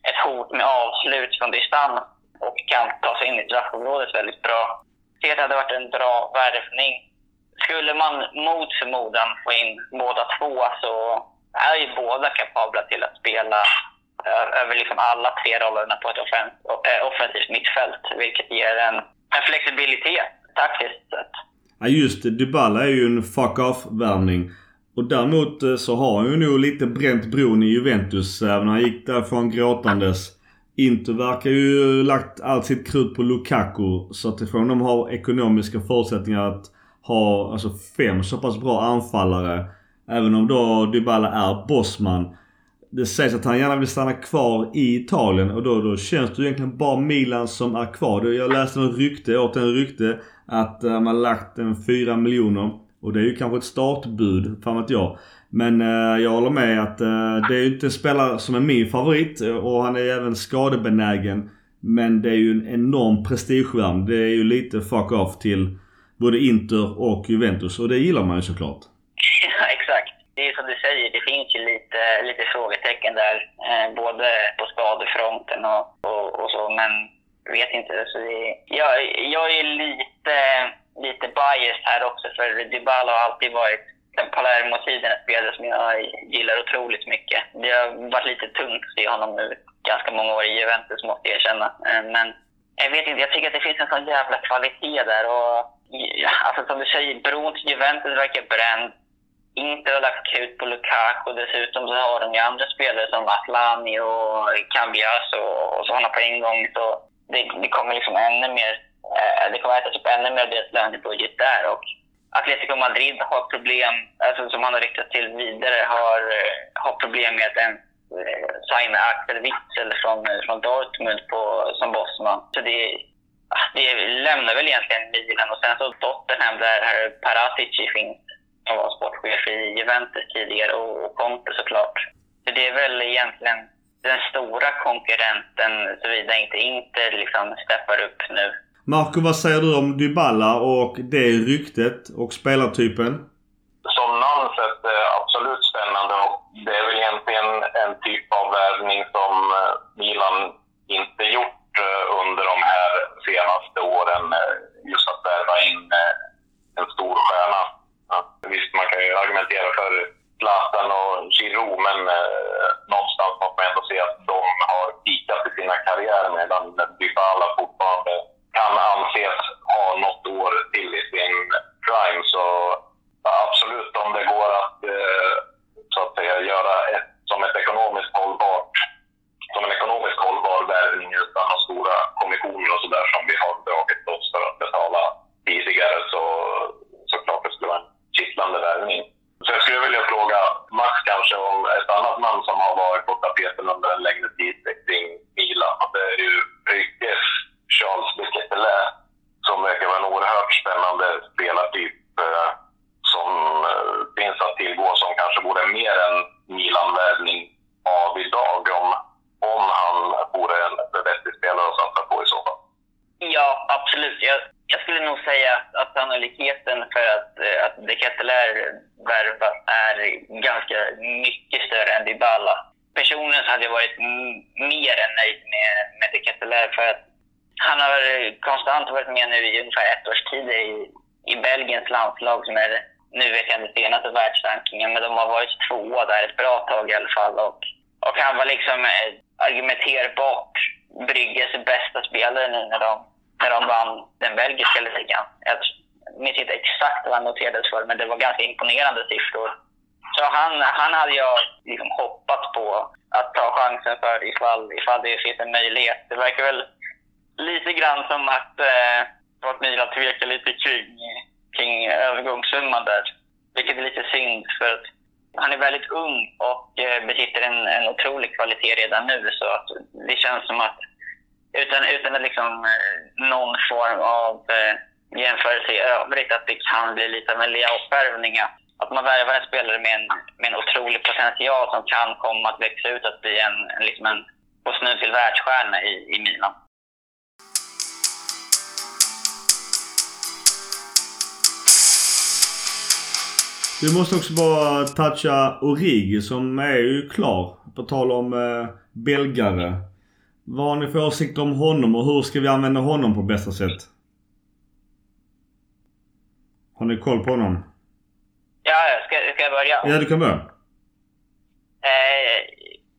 ett hot med avslut från distans och kan ta sig in i straffområdet väldigt bra. Det hade varit en bra värvning. Skulle man mot förmodan få in båda två så är ju båda kapabla till att spela eh, över liksom alla tre rollerna på ett offens eh, offensivt mittfält, vilket ger en, en flexibilitet taktiskt sett. Ja just det, Dybala är ju en fuck off-värvning. Och däremot eh, så har han ju nog lite bränt bron i Juventus. Även när han gick därifrån gråtandes. Inter verkar ju lagt allt sitt krut på Lukaku. Så att ifrån de har ekonomiska förutsättningar att har alltså fem så pass bra anfallare. Även om då Dybala är bossman. Det sägs att han gärna vill stanna kvar i Italien och då, då känns det egentligen bara Milan som är kvar. Jag läste en rykte, åt en rykte att eh, man har lagt en 4 miljoner. Och det är ju kanske ett startbud, fan vet jag. Men eh, jag håller med att eh, det är ju inte en spelare som är min favorit eh, och han är även skadebenägen. Men det är ju en enorm prestigevärm. Det är ju lite fuck off till både Inter och Juventus och det gillar man ju såklart. Ja, exakt. Det är som du säger, det finns ju lite, lite frågetecken där. Eh, både på skadefronten och, och, och så. Men vet inte. Så det, jag, jag är lite, lite biased här också för Dybala har alltid varit den Palermo-tiden en spelare som jag gillar otroligt mycket. Det har varit lite tungt att se honom nu ganska många år i Juventus måste jag erkänna. Eh, men jag vet inte, jag tycker att det finns en sån jävla kvalitet där. Och, ja, alltså som du säger, bron till Juventus verkar bränd. Inte har lagt krut på Lukaku. Dessutom så har de ju andra spelare som Atlani och Cambias och, och sådana på en gång. Så det, det kommer liksom ännu mer, eh, det kommer ätas upp ännu mer av deras lönebudget där. Och Atletico Madrid har problem, alltså som han har riktat till vidare, har, eh, har problem med att en eh, signa Axel Witzel från, eh, från Dortmund på, som bossman. Så det, det lämnar väl egentligen Milan och sen så Tottenham där här Paratici finns, som var sportchef i Juventus tidigare och, Conte såklart. Så det är väl egentligen den stora konkurrenten såvida inte Inter liksom steppar upp nu. Marco, vad säger du om Dybala och det ryktet och spelartypen? Som namn sett absolut spännande och det är väl egentligen en typ av värvning som eh, Milan inte gjort eh, under de här senaste åren. Eh, just att värva in eh, en stor stjärna. Visst, man kan ju argumentera för Zlatan och Giroud, men eh, någonstans måste man ändå se att de har pikat i sina karriärer medan Dybala fortfarande kan anses ha något år till i sin prime. Så absolut, om det går att, så att säga, göra ett, som ett ekonomiskt hållbart som en ekonomiskt hållbar värvning stora kommissioner och sådär som vi har dragit oss för att betala tidigare så såklart det skulle vara en kittlande värvning. Så jag skulle vilja fråga Max kanske om ett annat namn som har varit på tapeten under en längre tid kring Milan. Det är ju Brygges Charles de Ketelä som verkar vara en oerhört spännande spelartyp eh, som eh, finns att tillgå som kanske vore mer en Milan-värvning av idag om, om han vore en vettig spelare att satsa på i så fall. Ja, absolut. Jag, jag skulle nog säga att sannolikheten för att, eh, att de Ketelär värvas är ganska mycket större än Dybala. Personligen så hade jag varit mer än nöjd med, med de Ketelär för att han har konstant varit med nu i ungefär ett års tid i, i Belgiens landslag som är, nu vet jag inte senaste världsrankingen, men de har varit tvåa där ett bra tag i alla fall. Och, och han var liksom eh, argumenterbart Brygges bästa spelare nu när de när de vann den belgiska ligan. Jag minns inte exakt vad han noterades för, men det var ganska imponerande siffror. Så han, han hade jag liksom hoppats på att ta chansen för ifall, ifall det finns en möjlighet. Det verkar väl lite grann som att, eh, att Milan tvekar lite kring, kring övergångssumman där. Vilket är lite synd för att han är väldigt ung och eh, besitter en, en otrolig kvalitet redan nu. Så att det känns som att utan, utan att liksom, eh, någon form av eh, jämförelse i övrigt, att det kan bli lite av en Leao-värvning. Att man värvar en spelare med en, med en otrolig potential som kan komma att växa ut att bli en, en, liksom en på snudd till världsstjärna i, i Milan. Vi måste också bara toucha Origi som är ju klar. På tal om eh, belgare. Vad har ni för åsikter om honom och hur ska vi använda honom på bästa sätt? Har ni koll på honom? Ja, ska, ska jag börja? Ja, du kan börja. Eh,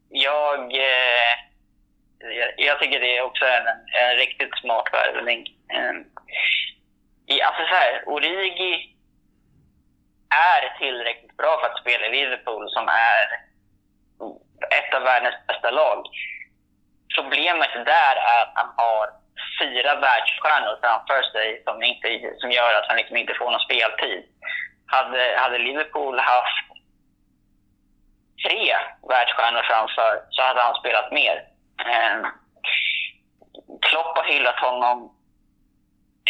jag, eh, jag, tycker det är också en, en riktigt smart värvning. Eh, alltså så här, Origi är tillräckligt bra för att spela i Liverpool som är ett av världens bästa lag. Problemet där är att han har fyra världsstjärnor framför sig som, inte, som gör att han liksom inte får någon speltid. Hade, hade Liverpool haft tre världsstjärnor framför så hade han spelat mer. Eh, Klopp har hyllat honom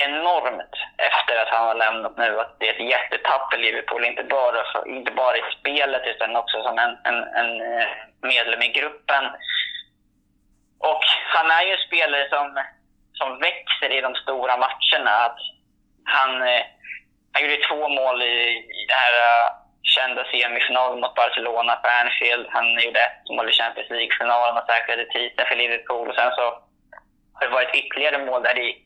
enormt efter att han har lämnat nu. Att det är ett jättetapp för Liverpool, inte bara, för, inte bara i spelet utan också som en, en, en eh, medlem i gruppen. Och han är ju en spelare som, som växer i de stora matcherna. Att han, eh, han gjorde två mål i, i det här eh, kända semifinalen mot Barcelona på Anfield. Han gjorde ett mål i Champions League-finalen och säkrade titeln för Liverpool. Och sen så har det varit ytterligare mål där i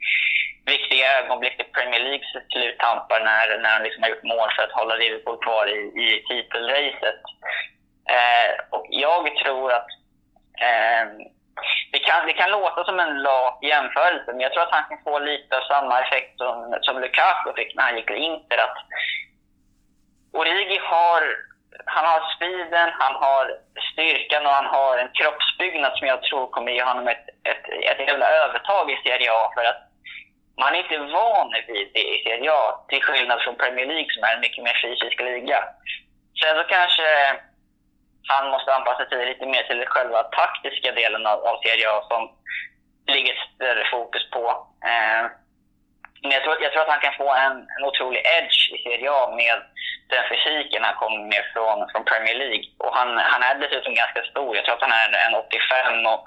viktiga ögonblick i Premier Leagues sluttampar när, när han liksom har gjort mål för att hålla Liverpool kvar i, i titelracet. Eh, och jag tror att eh, det, kan, det kan låta som en lat jämförelse, men jag tror att han kan få lite av samma effekt som, som Lukaku fick när han gick till Inter. Att Origi har, han har speeden, han har styrkan och han har en kroppsbyggnad som jag tror kommer ge honom ett, ett, ett jävla övertag i Serie A. För att man är inte van vid det i Serie A, till skillnad från Premier League som är en mycket mer fysisk liga. Sen så kanske han måste anpassa sig lite mer till själva taktiska delen av, av Serie A som ligger större fokus på. Eh, men jag tror, jag tror att han kan få en, en otrolig edge i Serie A med den fysiken han kommer med från, från Premier League. Och han, han är dessutom ganska stor. Jag tror att han är en 85 och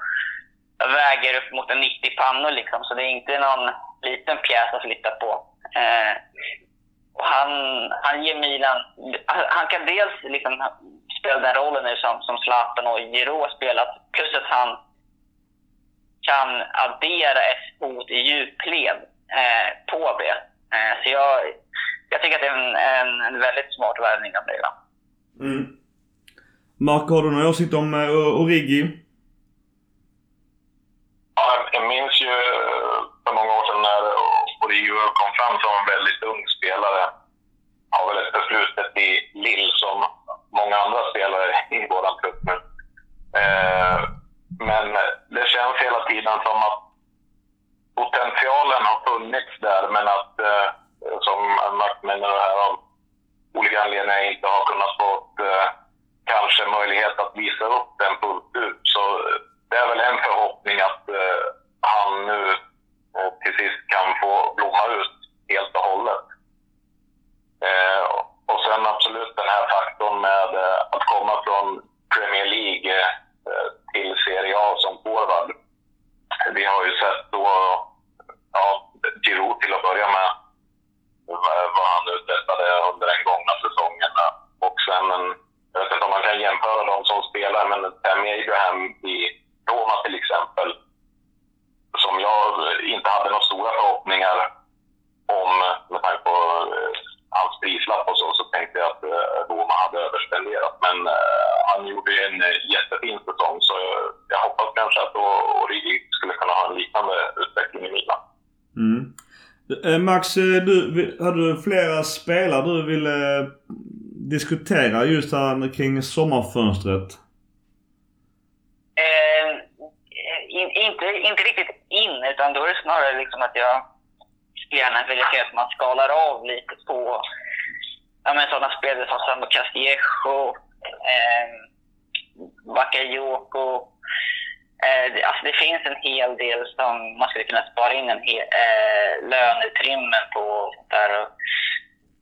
väger upp mot en 90 pannor liksom. Så det är inte någon liten pjäs att flytta på. Eh, och han, han ger Milan... Han, han kan dels liksom spela den rollen nu som, som Zlatan och Giroud spelat, plus att han kan addera ett hot i djupled eh, på det. Eh, så jag, jag tycker att det är en, en, en väldigt smart värvning av Milan. Mm. Mark, har du någon åsikt om uh, Origi? Ja, jag minns ju för många år sedan när Origi kom fram som en väldigt ung spelare. Har väl ett förflutet i Lille som många andra spelare i vår trupp nu. Eh, men det känns hela tiden som att potentialen har funnits där, men att, eh, som Max menar här, av olika anledningar inte har kunnat få eh, kanske möjlighet att visa upp den fullt ut. Så eh, det är väl en förhoppning att eh, han nu och till sist kan få blomma ut helt och hållet. Eh, och sen absolut den här faktorn med eh, att komma från Premier League eh, till Serie A som forward. Vi har ju sett då, ja, Giroud till att börja med, vad han uträttade under den gångna säsongen. Och sen, en, jag vet inte om man kan jämföra de som spelar, men Tammy Abraham i Roma till exempel, som jag inte hade några stora förhoppningar om med tanke på eh, hans prislapp och så, så tänkte jag att eh, Roma hade överspenderat. Men eh, han gjorde ju en eh, jättefin säsong, så jag, hoppas kanske att Origi skulle kunna ha en liknande utveckling i Milan. Mm. Eh, Max, eh, du, hade du flera spelare du ville eh, diskutera just här kring sommarfönstret? Eh, in, inte, inte riktigt in, utan då är det snarare liksom att jag gärna vill se att man skalar av lite på ja, men sådana spelare som Samu Castillejo, eh, Bakayoko. Eh, det, alltså det finns en hel del som man skulle kunna spara in en hel, eh, löneutrymmen på. Där. Och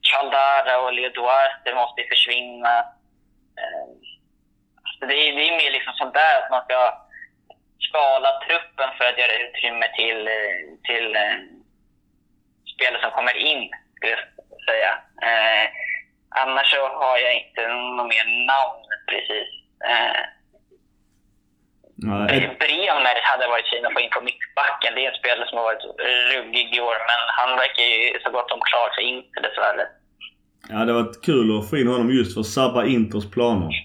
Chaldara och Leo Duarte måste ju försvinna. Eh, alltså det, är, det är mer liksom sånt där att man ska skala truppen för att göra utrymme till, eh, till eh, spelare som kommer in, skulle jag säga. Eh, annars så har jag inte något mer namn precis. Eh, Nej, Bremer hade varit fin att få in på mittbacken. Det är en spelare som har varit ruggig i år, men han verkar ju så gott som klar för Inter dessvärre. ja, det varit kul att få in honom just för att sabba Inters planer.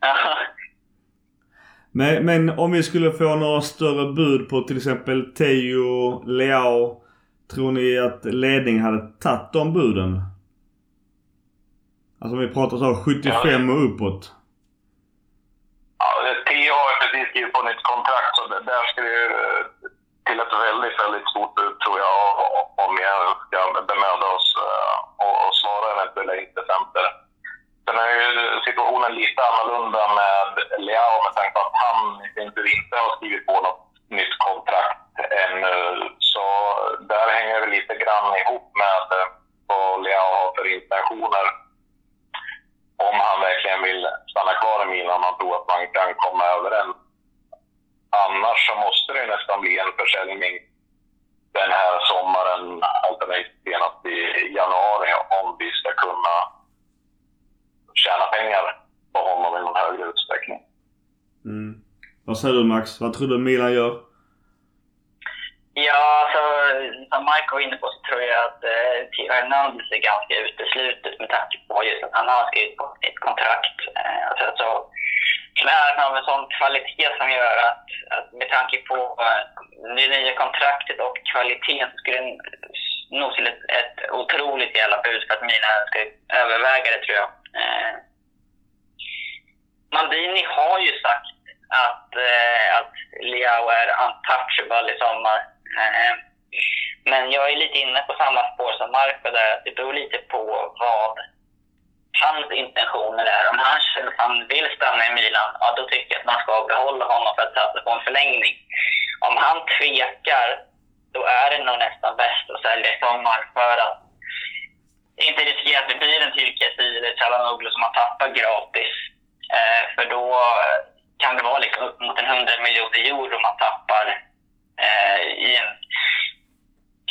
Ja. Men, men om vi skulle få några större bud på till exempel Teo, Leao. Tror ni att ledningen hade tagit de buden? Alltså om vi pratar så 75 och uppåt. Ja, Theo har ju precis skrivit på nytt kontrakt så där ska det ju eh, till ett väldigt, väldigt stort bud tror jag om jag ska bemöda oss eh, och, och svara eventuella intressenter. Sen är ju situationen lite annorlunda med Leao med tanke på att han i sin tur inte har skrivit på något nytt kontrakt ännu. Så där hänger det lite grann ihop med vad Leao har för intentioner om han verkligen vill stanna kvar i Milan och tror att man kan komma överens. Annars så måste det nästan bli en försäljning den här sommaren, alternativt senast i januari, om vi ska kunna tjäna pengar på honom i någon högre utsträckning. Mm. Vad säger du Max? Vad tror du Milan gör? Ja, alltså, som Mike var inne på så tror jag att eh, Theo Hernandez är ganska uteslutet med tanke på just att han har skrivit på ett kontrakt. Eh, alltså, så, så är av en sån kvalitet som gör att, att med tanke på eh, det nya kontraktet och kvaliteten så skulle det nog till ett, ett otroligt jävla bud för att Milan ska överväga det tror jag. Eh, Maldini har ju sagt att, eh, att Liao är untouchable i sommar. Eh, men jag är lite inne på samma spår som Marco där. att Det beror lite på vad hans intentioner är. Om han känner att han vill stanna i Milan, ja då tycker jag att man ska behålla honom för att satsa på en förlängning. Om han tvekar, då är det nog nästan bäst att sälja i sommar för att inte riskera att det blir en Tyrkesi eller Çalhanoğlu som man tappar gratis. Eh, för då kan det vara liksom upp mot en 100 miljoner euro man tappar eh, i, en,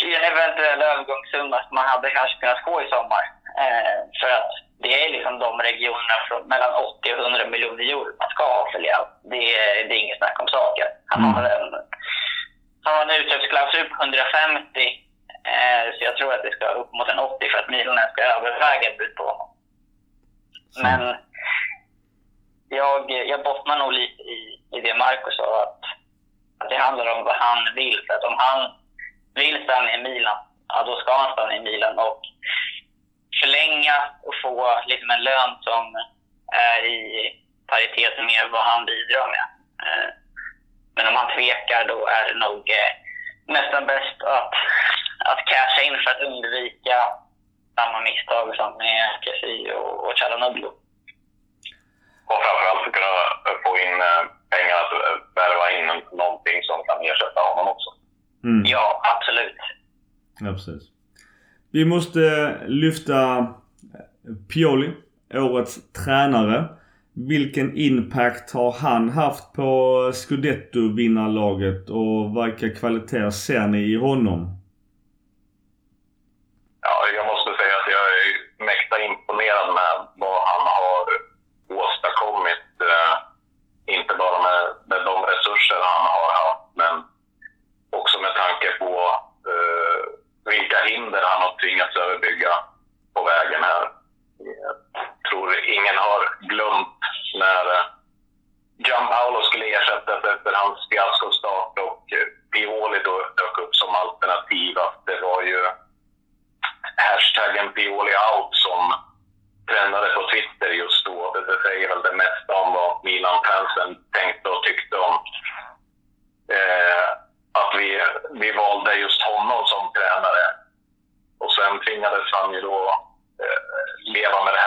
i en eventuell övergångssumma som man hade kanske kunnat få i sommar. Eh, för att det är liksom de regionerna från mellan 80 och 100 miljoner euro man ska ha för Leao. Det, är- det är inget snack om saken. Han har en, han har en utköpsklausul på 150 eh, så jag tror att det ska upp mot en 80 för att Milan ens ska överväga ett bud på honom. Men jag, jag bottnar nog lite i, i det Marco sa, att, att det handlar om vad han vill. För att om han vill stanna i Milan, ja då ska han stanna i Milan och förlänga och få liksom en lön som är i paritet med vad han bidrar med. Eh, Men om han tvekar, då är det nog eh, nästan bäst att, att casha in för att undvika samma misstag som med Kessie och, och. Och framförallt för att kunna få in eh, pengar att eh, värva in någonting som kan ersätta honom också. Mm. Ja, absolut. Ja, precis. Vi måste lyfta Pioli, årets tränare. Vilken impact har han haft på Scudetto-vinnarlaget och vilka kvaliteter ser ni i honom? Ja, jag måste säga att jag är mäkta imponerad med vad han har åstadkommit. Eh, inte bara med, med de resurser han har haft, men också med tanke på eh, vilka hinder han har tvingats överbygga på vägen här. Jag tror ingen har glömt när eh, Gianpaolo skulle ersättas efter hans fiaskostart och eh, Pioli då dök upp som alternativ. Att det var ju hashtaggen Pioli out som trendade på Twitter just då. Det, det säger väl det mesta om vad Milan-fansen tänkte och tyckte om eh, att vi, vi valde just honom som tränare. Och sen tvingades han ju då eh, leva med det här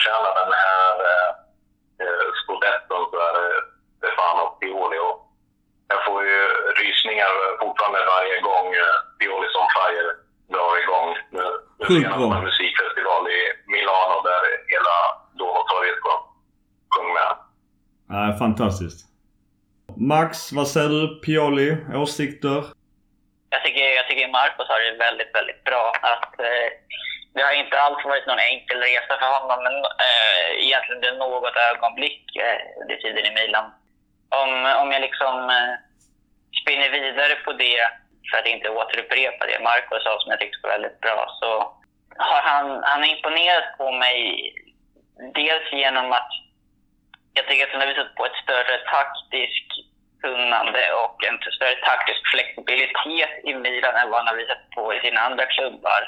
förtjänar den här eh, eh scudetton så är det Stefano Pioli. Och jag får ju rysningar fortfarande varje gång eh, Pioli som Fire drar igång. Nu, nu senast en musikfestival i Milano där hela Domotorget sjöng med. Nej, fantastiskt. Max, vad säger du? Pioli, åsikter? Jag tycker, jag tycker Marcus har det väldigt, väldigt bra. Att, eh, det har inte alls varit någon enkel resa för honom, men eh, egentligen det något ögonblick eh, under tiden i Milan. Om, om jag liksom eh, spinner vidare på det, för att inte återupprepa det Marco sa som jag tyckte var väldigt bra, så har han, han har imponerat på mig dels genom att jag tycker att han har visat på ett större taktiskt kunnande och en större taktisk flexibilitet i Milan än vad han har visat på i sina andra klubbar.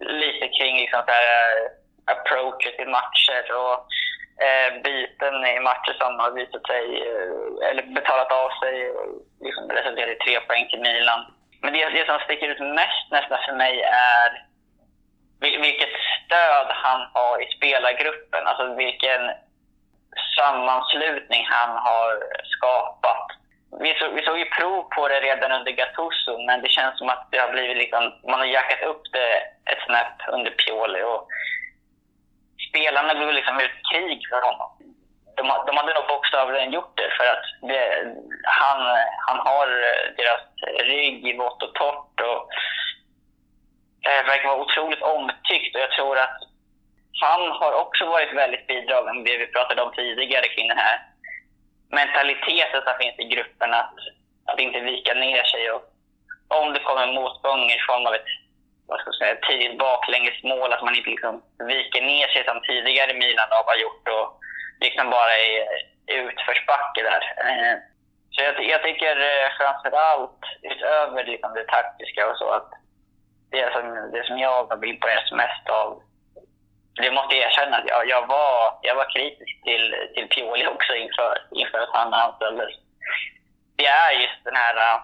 Lite kring liksom så här, eh, approaches i matcher och eh, byten i matcher som har visat sig, eh, eller betalat av sig och liksom resulterat i tre poäng till Milan. Men det, det som sticker ut mest nästan för mig är vilket stöd han har i spelargruppen. Alltså vilken sammanslutning han har skapat. Vi, så, vi såg ju prov på det redan under Gattuso, men det känns som att det har blivit liksom, man har jackat upp det ett snäpp under Pioli. Och spelarna blev liksom ut krig för honom. De, de hade nog bokstavligen gjort det för att det, han, han har eh, deras rygg i vått och torrt och eh, verkar vara otroligt omtyckt. Och jag tror att han har också varit väldigt bidragande med det vi pratade om tidigare kring den här mentaliteten som finns i gruppen att, att inte vika ner sig. Och om det kommer motgång i form av ett vad ska jag säga, tidigt baklängesmål, att man inte liksom viker ner sig som tidigare Milan har gjort och liksom bara är i utförsbacke där. Eh, så jag, jag tycker eh, framför allt, utöver liksom det taktiska och så, att det som, det som jag har blivit imponerad mest av det måste jag erkänna att jag, jag, var, jag var kritisk till, till Pioli också inför, inför att han anställdes. Det är just den här hela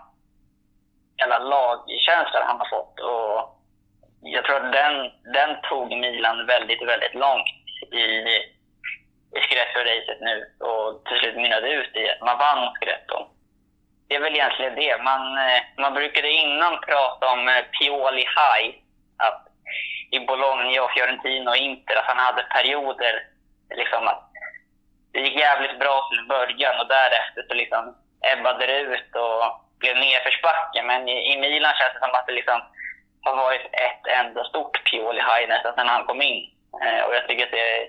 jävla lagkänslan han har fått. Och jag tror att den, den tog Milan väldigt, väldigt långt i, i Scudetto-racet nu och till slut mynnade ut i att man vann Scudetto. Det är väl egentligen det. Man, äh, man brukade innan prata om äh, Pioli High. Att i Bologna och Fiorentina och Inter att han hade perioder liksom att det gick jävligt bra till början och därefter så liksom ebbade det ut och blev nedförsbacke. Men i, i Milan känns det som att det liksom har varit ett enda stort Pioli i nästan sedan han kom in. Eh, och jag tycker att det är,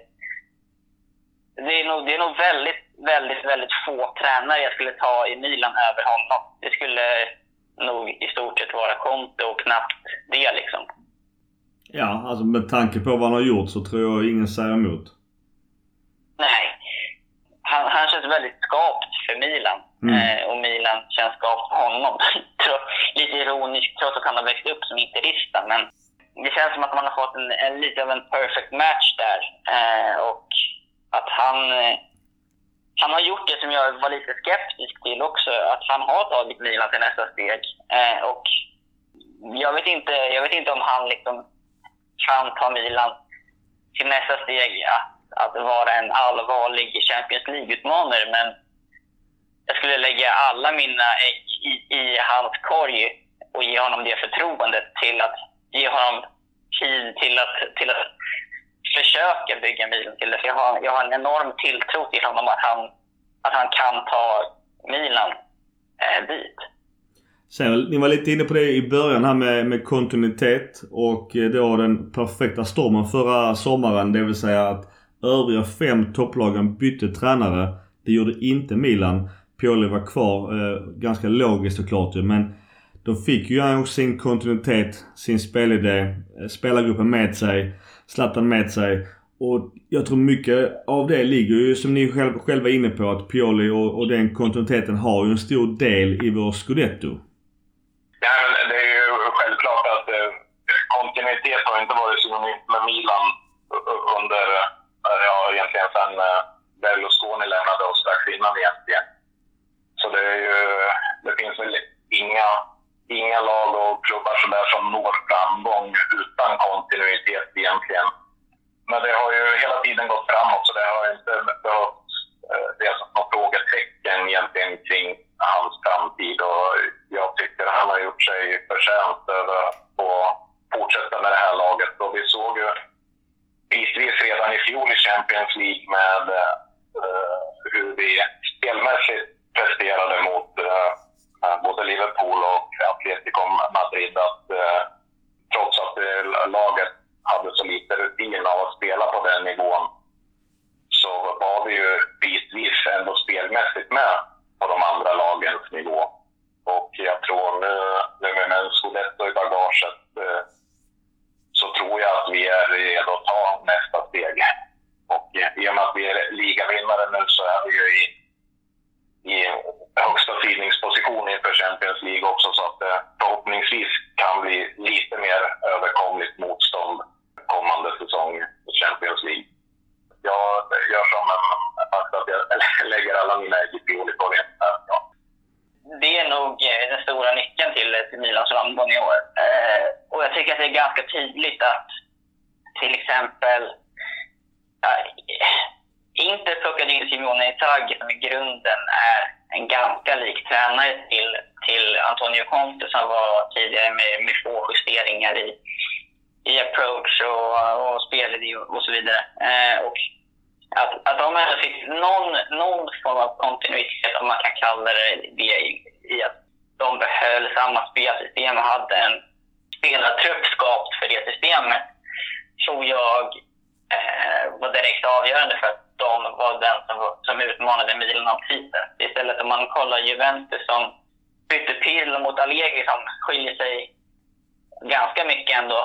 det är, nog, det är nog väldigt, väldigt, väldigt få tränare jag skulle ta i Milan över honom. Det skulle nog i stort sett vara Conte och knappt det liksom. Ja, alltså med tanke på vad han har gjort så tror jag ingen säger emot. Nej. Han, han känns väldigt skapt för Milan. Mm. Eh, och Milan känns skapt för honom. Lite ironiskt trots att han har växt upp som interista. Men det känns som att man har fått en, en lite av en perfect match där. Eh, och att han, eh, han har gjort det som jag var lite skeptisk till också. Att han har tagit Milan till nästa steg. Eh, och jag vet, inte, jag vet inte om han liksom kan ta Milan till nästa steg att, att vara en allvarlig Champions League-utmanare. Men jag skulle lägga alla mina ägg i, i hans korg och ge honom det förtroendet till att ge honom tid till att, till att försöka bygga Milan till det. För jag har, jag har en enorm tilltro till honom att han, att han kan ta Milan eh, dit. Sen, ni var lite inne på det i början här med, med kontinuitet och eh, då den perfekta stormen förra sommaren. Det vill säga att övriga fem topplagen bytte tränare. Det gjorde inte Milan. Pioli var kvar. Eh, ganska logiskt såklart ju men de fick ju också sin kontinuitet, sin spelidé, eh, spelargruppen med sig, Zlatan med sig. Och jag tror mycket av det ligger ju som ni själva är inne på att Pioli och, och den kontinuiteten har ju en stor del i vår scudetto. Ja, men det är ju självklart att eh, kontinuitet har inte varit synonymt med Milan under, eh, ja egentligen sen eh, Berlusconi lämnade oss strax innan egentligen. Så det är ju, det finns väl inga, inga lag och klubbar sådär som når framgång utan kontinuitet egentligen. Men det har ju hela tiden gått framåt så det har inte behövt eh, resas några frågetecken egentligen kring hans framtid och jag tycker han har gjort sig förtjänt över att fortsätta med det här laget. Och vi såg ju bitvis redan i fjol i Champions League med uh, hur vi spelmässigt presterade mot uh, både Liverpool och Atletico Madrid. Att, uh, trots att laget hade så lite rutin av att spela på den nivån så var vi ju bitvis ändå spelmässigt med på de andra lagens nivå. Och jag tror nu, nu med en Scudetto i bagaget eh, så tror jag att vi är redo att ta nästa steg. Och i och med att vi är ligavinnare nu så är vi ju i, i högsta tidningsposition inför Champions League också så att det förhoppningsvis kan bli lite mer överkomligt motstånd kommande säsong i Champions League. Jag gör som en att jag lägger alla mina ägg i Pioli-korgen. Ja. Det är nog eh, den stora nyckeln till, eh, till Milans framgång i år. Eh, och jag tycker att det är ganska tydligt att till exempel äh, inte plockade in Simone Inzaghi som i grunden är en ganska lik tränare till, till Antonio Conte som var tidigare med, med få justeringar i, i approach och, och spelidé och så vidare. Eh, och att, att de ändå fick någon, någon form av kontinuitet, om man kan kalla det det, i, i att de behöll samma spelsystem och hade en spelartrupp skapt för det systemet, tror jag eh, var direkt avgörande för att de var den som, som utmanade Milan om titeln. Istället om man kollar Juventus som bytte Pirlo mot Allegri som skiljer sig ganska mycket ändå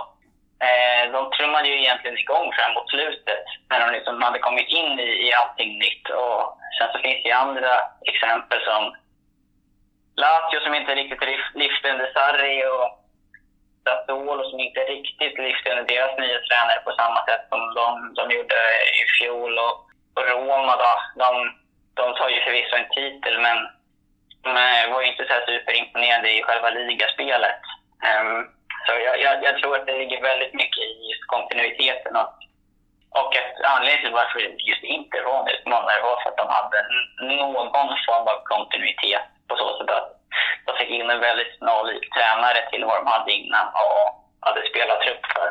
Eh, de trummade ju egentligen igång fram mot slutet när de liksom hade kommit in i, i allting nytt. Och sen så finns det ju andra exempel som Lazio som inte riktigt lyfte under Sarri och Sassuolo som inte riktigt lyfte under deras nya tränare på samma sätt som de, de gjorde i fjol. Och, och Roma då, de, de tar ju förvisso en titel men de var ju inte så superimponerade i själva ligaspelet. Um, så jag, jag, jag, tror att det ligger väldigt mycket i just kontinuiteten. Och, och att anledningen till varför just inte var en utmanare var för att de hade någon form av kontinuitet på så sätt att de fick in en väldigt snarlik tränare till vad de hade innan och hade spelat trupp för.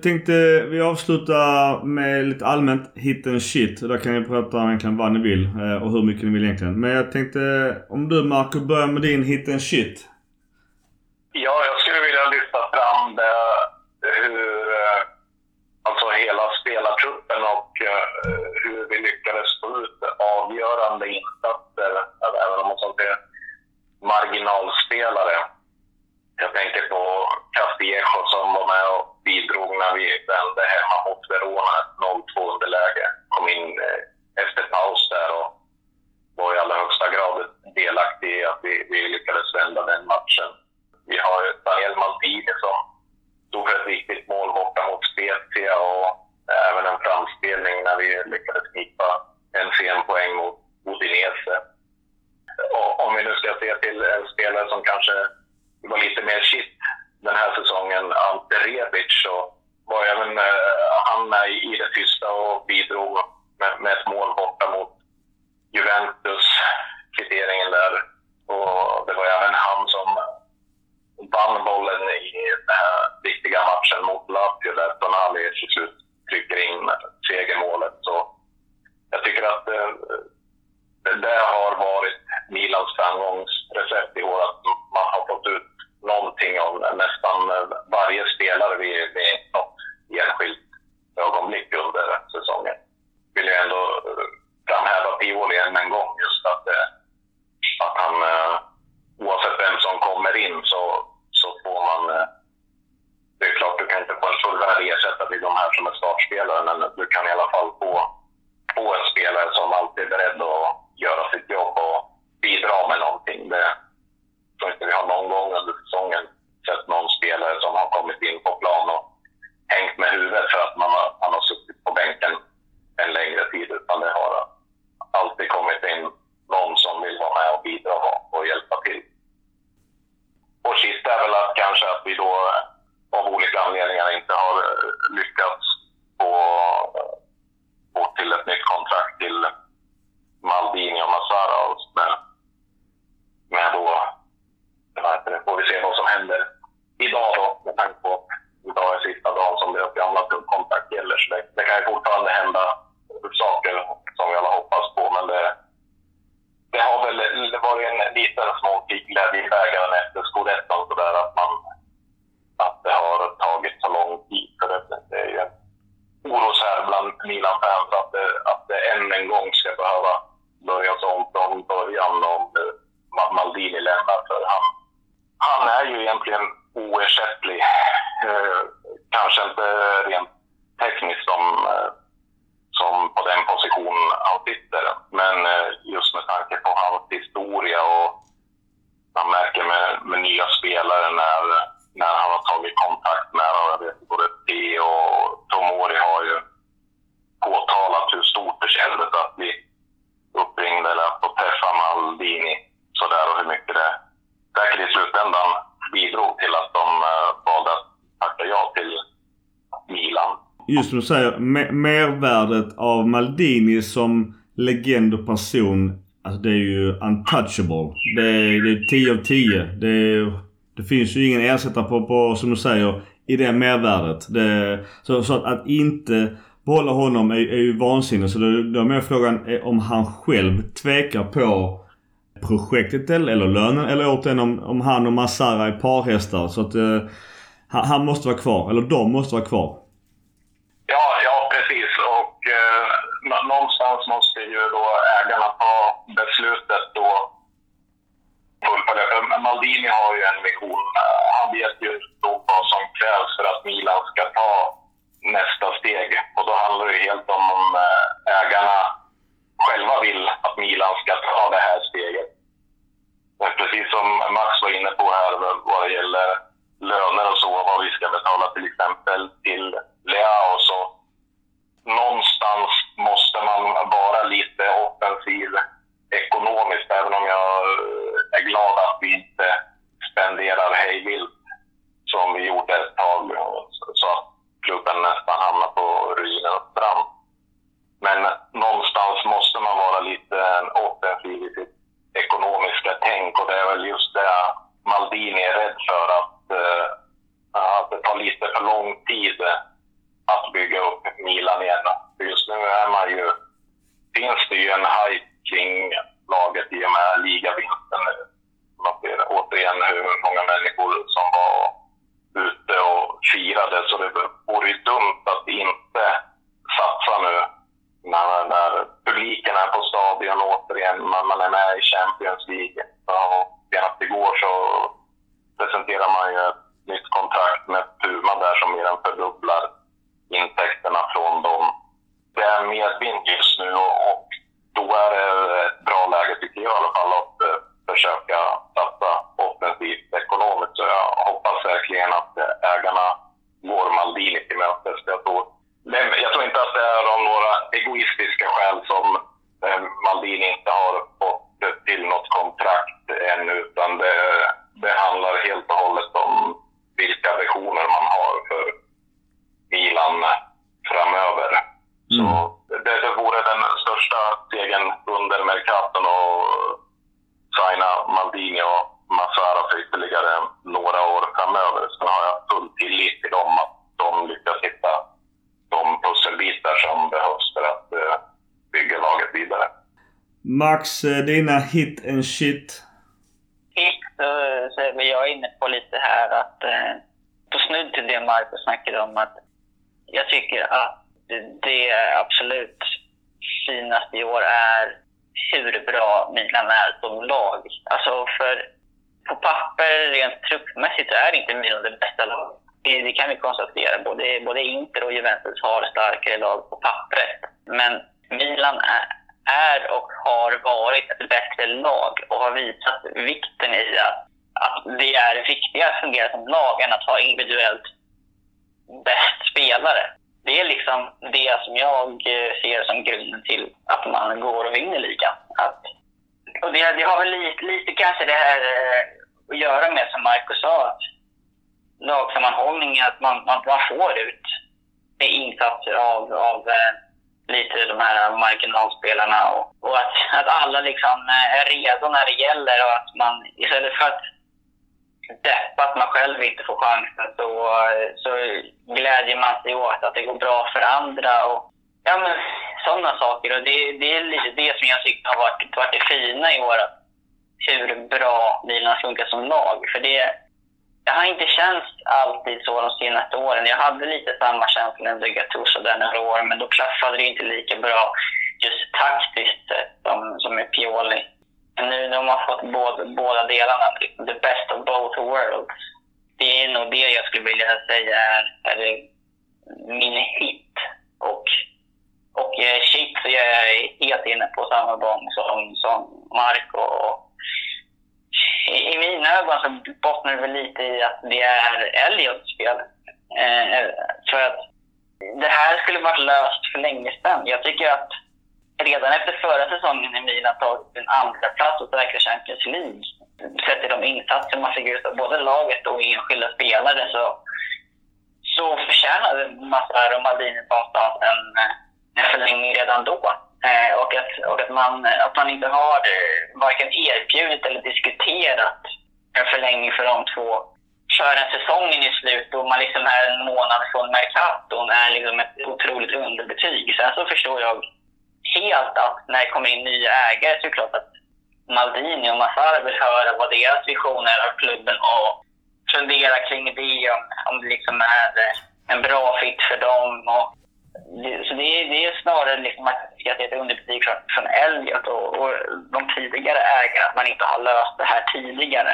Jag tänkte vi avslutar med lite allmänt hit and shit. Där kan ni prata om egentligen vad ni vill eh, och hur mycket ni vill egentligen. Men jag tänkte om du Marco börjar med din hit and shit. Ja, jag skulle vilja lyfta fram det, hur, eh, alltså hela spelartruppen och eh, hur vi lyckades få ut avgörande insatser, även om man är marginalspelare. Jag tänker på Castillejo som bidrog när vi vände hemma mot Verona, ett 0-2 underläge. Kom in eh, efter paus där och var i allra högsta grad delaktig i att vi, vi lyckades vända den matchen. Vi har ju Daniel Maldini som stod för ett viktigt mål borta mot Spezia och även en framspelning när vi lyckades knipa en sen poäng mot Udinese. Och om vi nu ska se till en spelare som kanske var lite mer shit den här säsongen, Ante Rebic, så var även eh, han med i det tysta och bidrog med, med ett mål borta mot Juventus, kvitteringen där. Och det var även han som vann bollen i den här viktiga matchen mot Lazio där Tonali till slut trycker in segermålet. Så jag tycker att eh, det har varit Milans framgångsrecept i år. Att man har fått ut någonting om nästan eh, varje spelare vid, vid något enskilt ögonblick under säsongen. Vill jag ändå eh, framhäva Pioli än en gång. Just att, eh, att han, oavsett vem som kommer in, så, så får man... Det är klart, du kan inte få en fullvärdig ersättare till de här som är startspelare, men du kan i alla fall få, få en spelare som alltid är beredd att göra sitt jobb och bidra med någonting. Det inte vi har någon gång under säsongen sett någon spelare som har kommit in på plan och hängt med huvudet för att man har, han har suttit på bänken en längre tid, utan det har alltid kommit in någon som vill vara med och bidra och hjälpa till. Och sist är väl att kanske att vi då av olika anledningar inte har eh, lyckats få till ett nytt kontrakt till Maldini och Massara med, med då, det, får vi se vad som händer idag då med tanke på att idag är sista dagen som deras gamla kontrakt gäller. Så det, det kan ju fortfarande hända saker som vi alla hoppas på men det, det har väl varit en liten småkig glädje i bägaren efter scudetton sådär att man att det har tagit så lång tid. För det, det är ju en oroshärd bland Milan-fans att det, att det än en gång ska behöva börjas om från början om eh, Maldini lämnar. För han, han är ju egentligen oersättlig. Eh, kanske inte rent tekniskt som, eh, som på den position han sitter. Men eh, just med tanke på hans historia och man märker med, med nya spelare när, när han har tagit kontakt med dem. Jag vet både T och Tomori har ju påtalat hur stort det kändes att bli uppringd eller att få träffa Maldini sådär och hur mycket det säkert i slutändan bidrog till att de uh, valde att tacka ja till Milan. Just som du säger, mervärdet av Maldini som legend och person. Alltså det är ju untouchable. Det är, det är 10 av 10. Det, är, det finns ju ingen ersättare på, på, som du säger, i det mervärdet. Det, så, så att, att inte behålla honom är, är ju vansinnigt. Så då, då är mer frågan eh, om han själv tvekar på projektet eller, eller lönen eller återigen om, om han och Massara är parhästar. Så att eh, han, han måste vara kvar. Eller de måste vara kvar. Ja, ja precis. Och eh, någonstans måste ju då ägarna ta beslutet då fullfölja. Maldini har ju en vision. Han vet ju då vad som krävs för att Milan ska ta nästa steg. Och då handlar det helt om om eh, ägarna själva vill att Milan ska ta det här steget. Precis som Max var inne på här vad det gäller löner och så, vad vi ska betala till exempel till Leao så någonstans måste man vara lite offensiv ekonomiskt, även om jag eh, är glad att vi inte spenderar hejvilt som vi gjorde ett tag så att klubben nästan hamnar på ruinens brant. Men någonstans måste man vara lite offensiv i sitt ekonomiska tänk och det är väl just det Maldini är rädd för att, uh, att det tar lite för lång tid att bygga upp Milan igen. Just nu är man ju, finns det ju en hype kring laget i och med ligavinsten. Man ser återigen hur många människor som var ute och firade så det vore ju dumt att inte satsa nu när, när publiken är på stadion återigen, man, man är med i Champions League. Och senast igår så presenterar man ju ett nytt kontrakt med Puma där som mer än fördubblar intäkterna från dem. Det är medvind just nu och då är det ett bra läge tycker jag i alla fall att eh, försöka satsa offensivt ekonomiskt. Så jag hoppas verkligen att eh, ägarna går Maldini till mötes. Jag tror, jag tror inte att det är av några egoistiska skäl som eh, Maldini inte har fått till något kontrakt ännu utan det, det handlar helt och hållet om vilka visioner man har för Milan framöver Så det, det vore den största stegen under Mercaton och signa Maldini och Massara för ytterligare några år framöver. Sen har jag full tillit till dem att de lyckas hitta de pusselbitar som behövs för att uh, bygga laget vidare. Dags, eh, dina hit and shit? Hit eh, så, är jag inne på lite här att eh, på snudd till det Marcus snackade om att jag tycker att det absolut finaste i år är hur bra Milan är som lag. Alltså för på papper, rent truppmässigt, är inte Milan det bästa laget. Det, det, kan vi konstatera. Både, både Inter och Juventus har starkare lag på papper. Men Milan är, är och har varit ett bättre lag och har visat vikten i att, att det är viktigare att fungera som lag än att ha individuellt bäst spelare det är liksom det som jag eh, ser som grunden till att man går och vinner ligan. Att, och det, det har väl lite, lite kanske det här eh, att göra med, som Marcus sa, att lagsammanhållning, att man, man, man får ut insatser av, av eh, lite de här marginalspelarna och, och att, att alla liksom eh, är redo när det gäller och att man istället för att deppa att man själv inte får chansen så, så glädjer man sig åt att det går bra för andra. Och, ja, men, sådana saker. Och det, det är lite det som jag tycker har varit, varit det fina i år. Hur bra Milan funkar som lag. För det, det har inte känts alltid så de senaste åren. Jag hade lite samma känsla under Gattuso där några år, men då klaffade det inte lika bra just taktiskt som, som med Pioli. Nu när man fått båda, båda delarna, the best of both worlds. Det är nog det jag skulle vilja säga är, är min hit. Och, och eh, shit så jag är helt inne på samma gång som, som Marco. I, I mina ögon så bottnar det väl lite i att det är Elliots spel. Eh, för att det här skulle varit löst för länge sedan. Jag tycker att redan efter förra säsongen i Milan tagit en andra plats och säkra Champions League. Sett till de insatser man fick ut av både laget och enskilda spelare så, så förtjänade Massaro och Maldini någonstans en, en eh, förlängning redan då. Eh, och att, och att, man, att man inte har eh, varken erbjudit eller diskuterat en förlängning för de två förrän säsongen är slut och man liksom är en månad från Mercaton är liksom ett otroligt underbetyg. Sen så förstår jag helt att när det kommer in nya ägare så är det klart att Maldini och Massara vill höra vad deras vision är av klubben och fundera kring det, om, om det liksom är en bra fit för dem. Och, så det är, det är snarare liksom att, jag det är ett underbetyg från, från Elliot och, och de tidigare ägarna, att man inte har löst det här tidigare.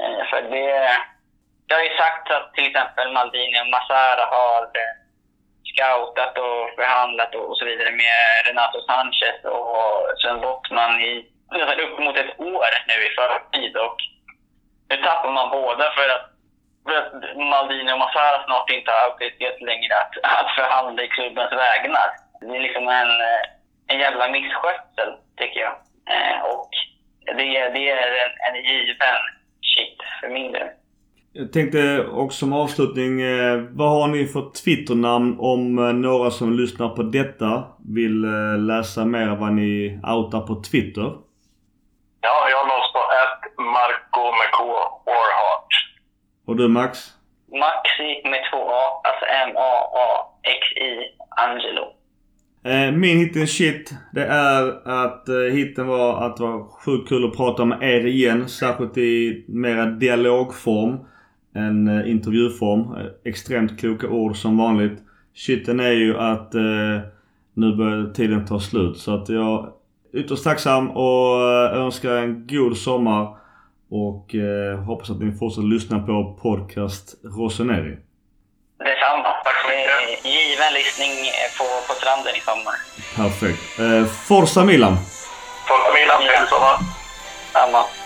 Eh, för det, det har ju sagt att till exempel Maldini och Massara har eh, scoutat och förhandlat och så vidare med Renato Sanchez och Sven Bottman i upp mot ett år nu i förtid. Och nu tappar man båda för att, för att Maldini och Massara snart inte har auktoritet längre att, att förhandla i klubbens vägnar. Det är liksom en, en jävla misskötsel, tycker jag. Eh, och det, det är en, en given shit för min del. Jag tänkte också som avslutning, eh, vad har ni för Twitternamn om eh, några som lyssnar på detta vill eh, läsa mer vad ni outar på Twitter? Ja, jag nås på ett Marco med K, Warhart. Och du Max? Maxi med två A, alltså M-A-A-X-I, Angelo. Min hitten shit, det är att hitten var att det var sjukt kul att prata med er igen. Särskilt i mera dialogform en eh, intervjuform. Eh, extremt kloka ord som vanligt. Shitten är ju att eh, nu börjar tiden ta slut. Så att jag är ytterst tacksam och eh, önskar en god sommar. Och eh, hoppas att ni fortsätter lyssna på podcast Rossoneri. Detsamma. Tack så mycket. Given lyssning på, på stranden i sommar. Perfekt. Eh, Forza Milan! Forza Milan, trevlig sommar! Samma.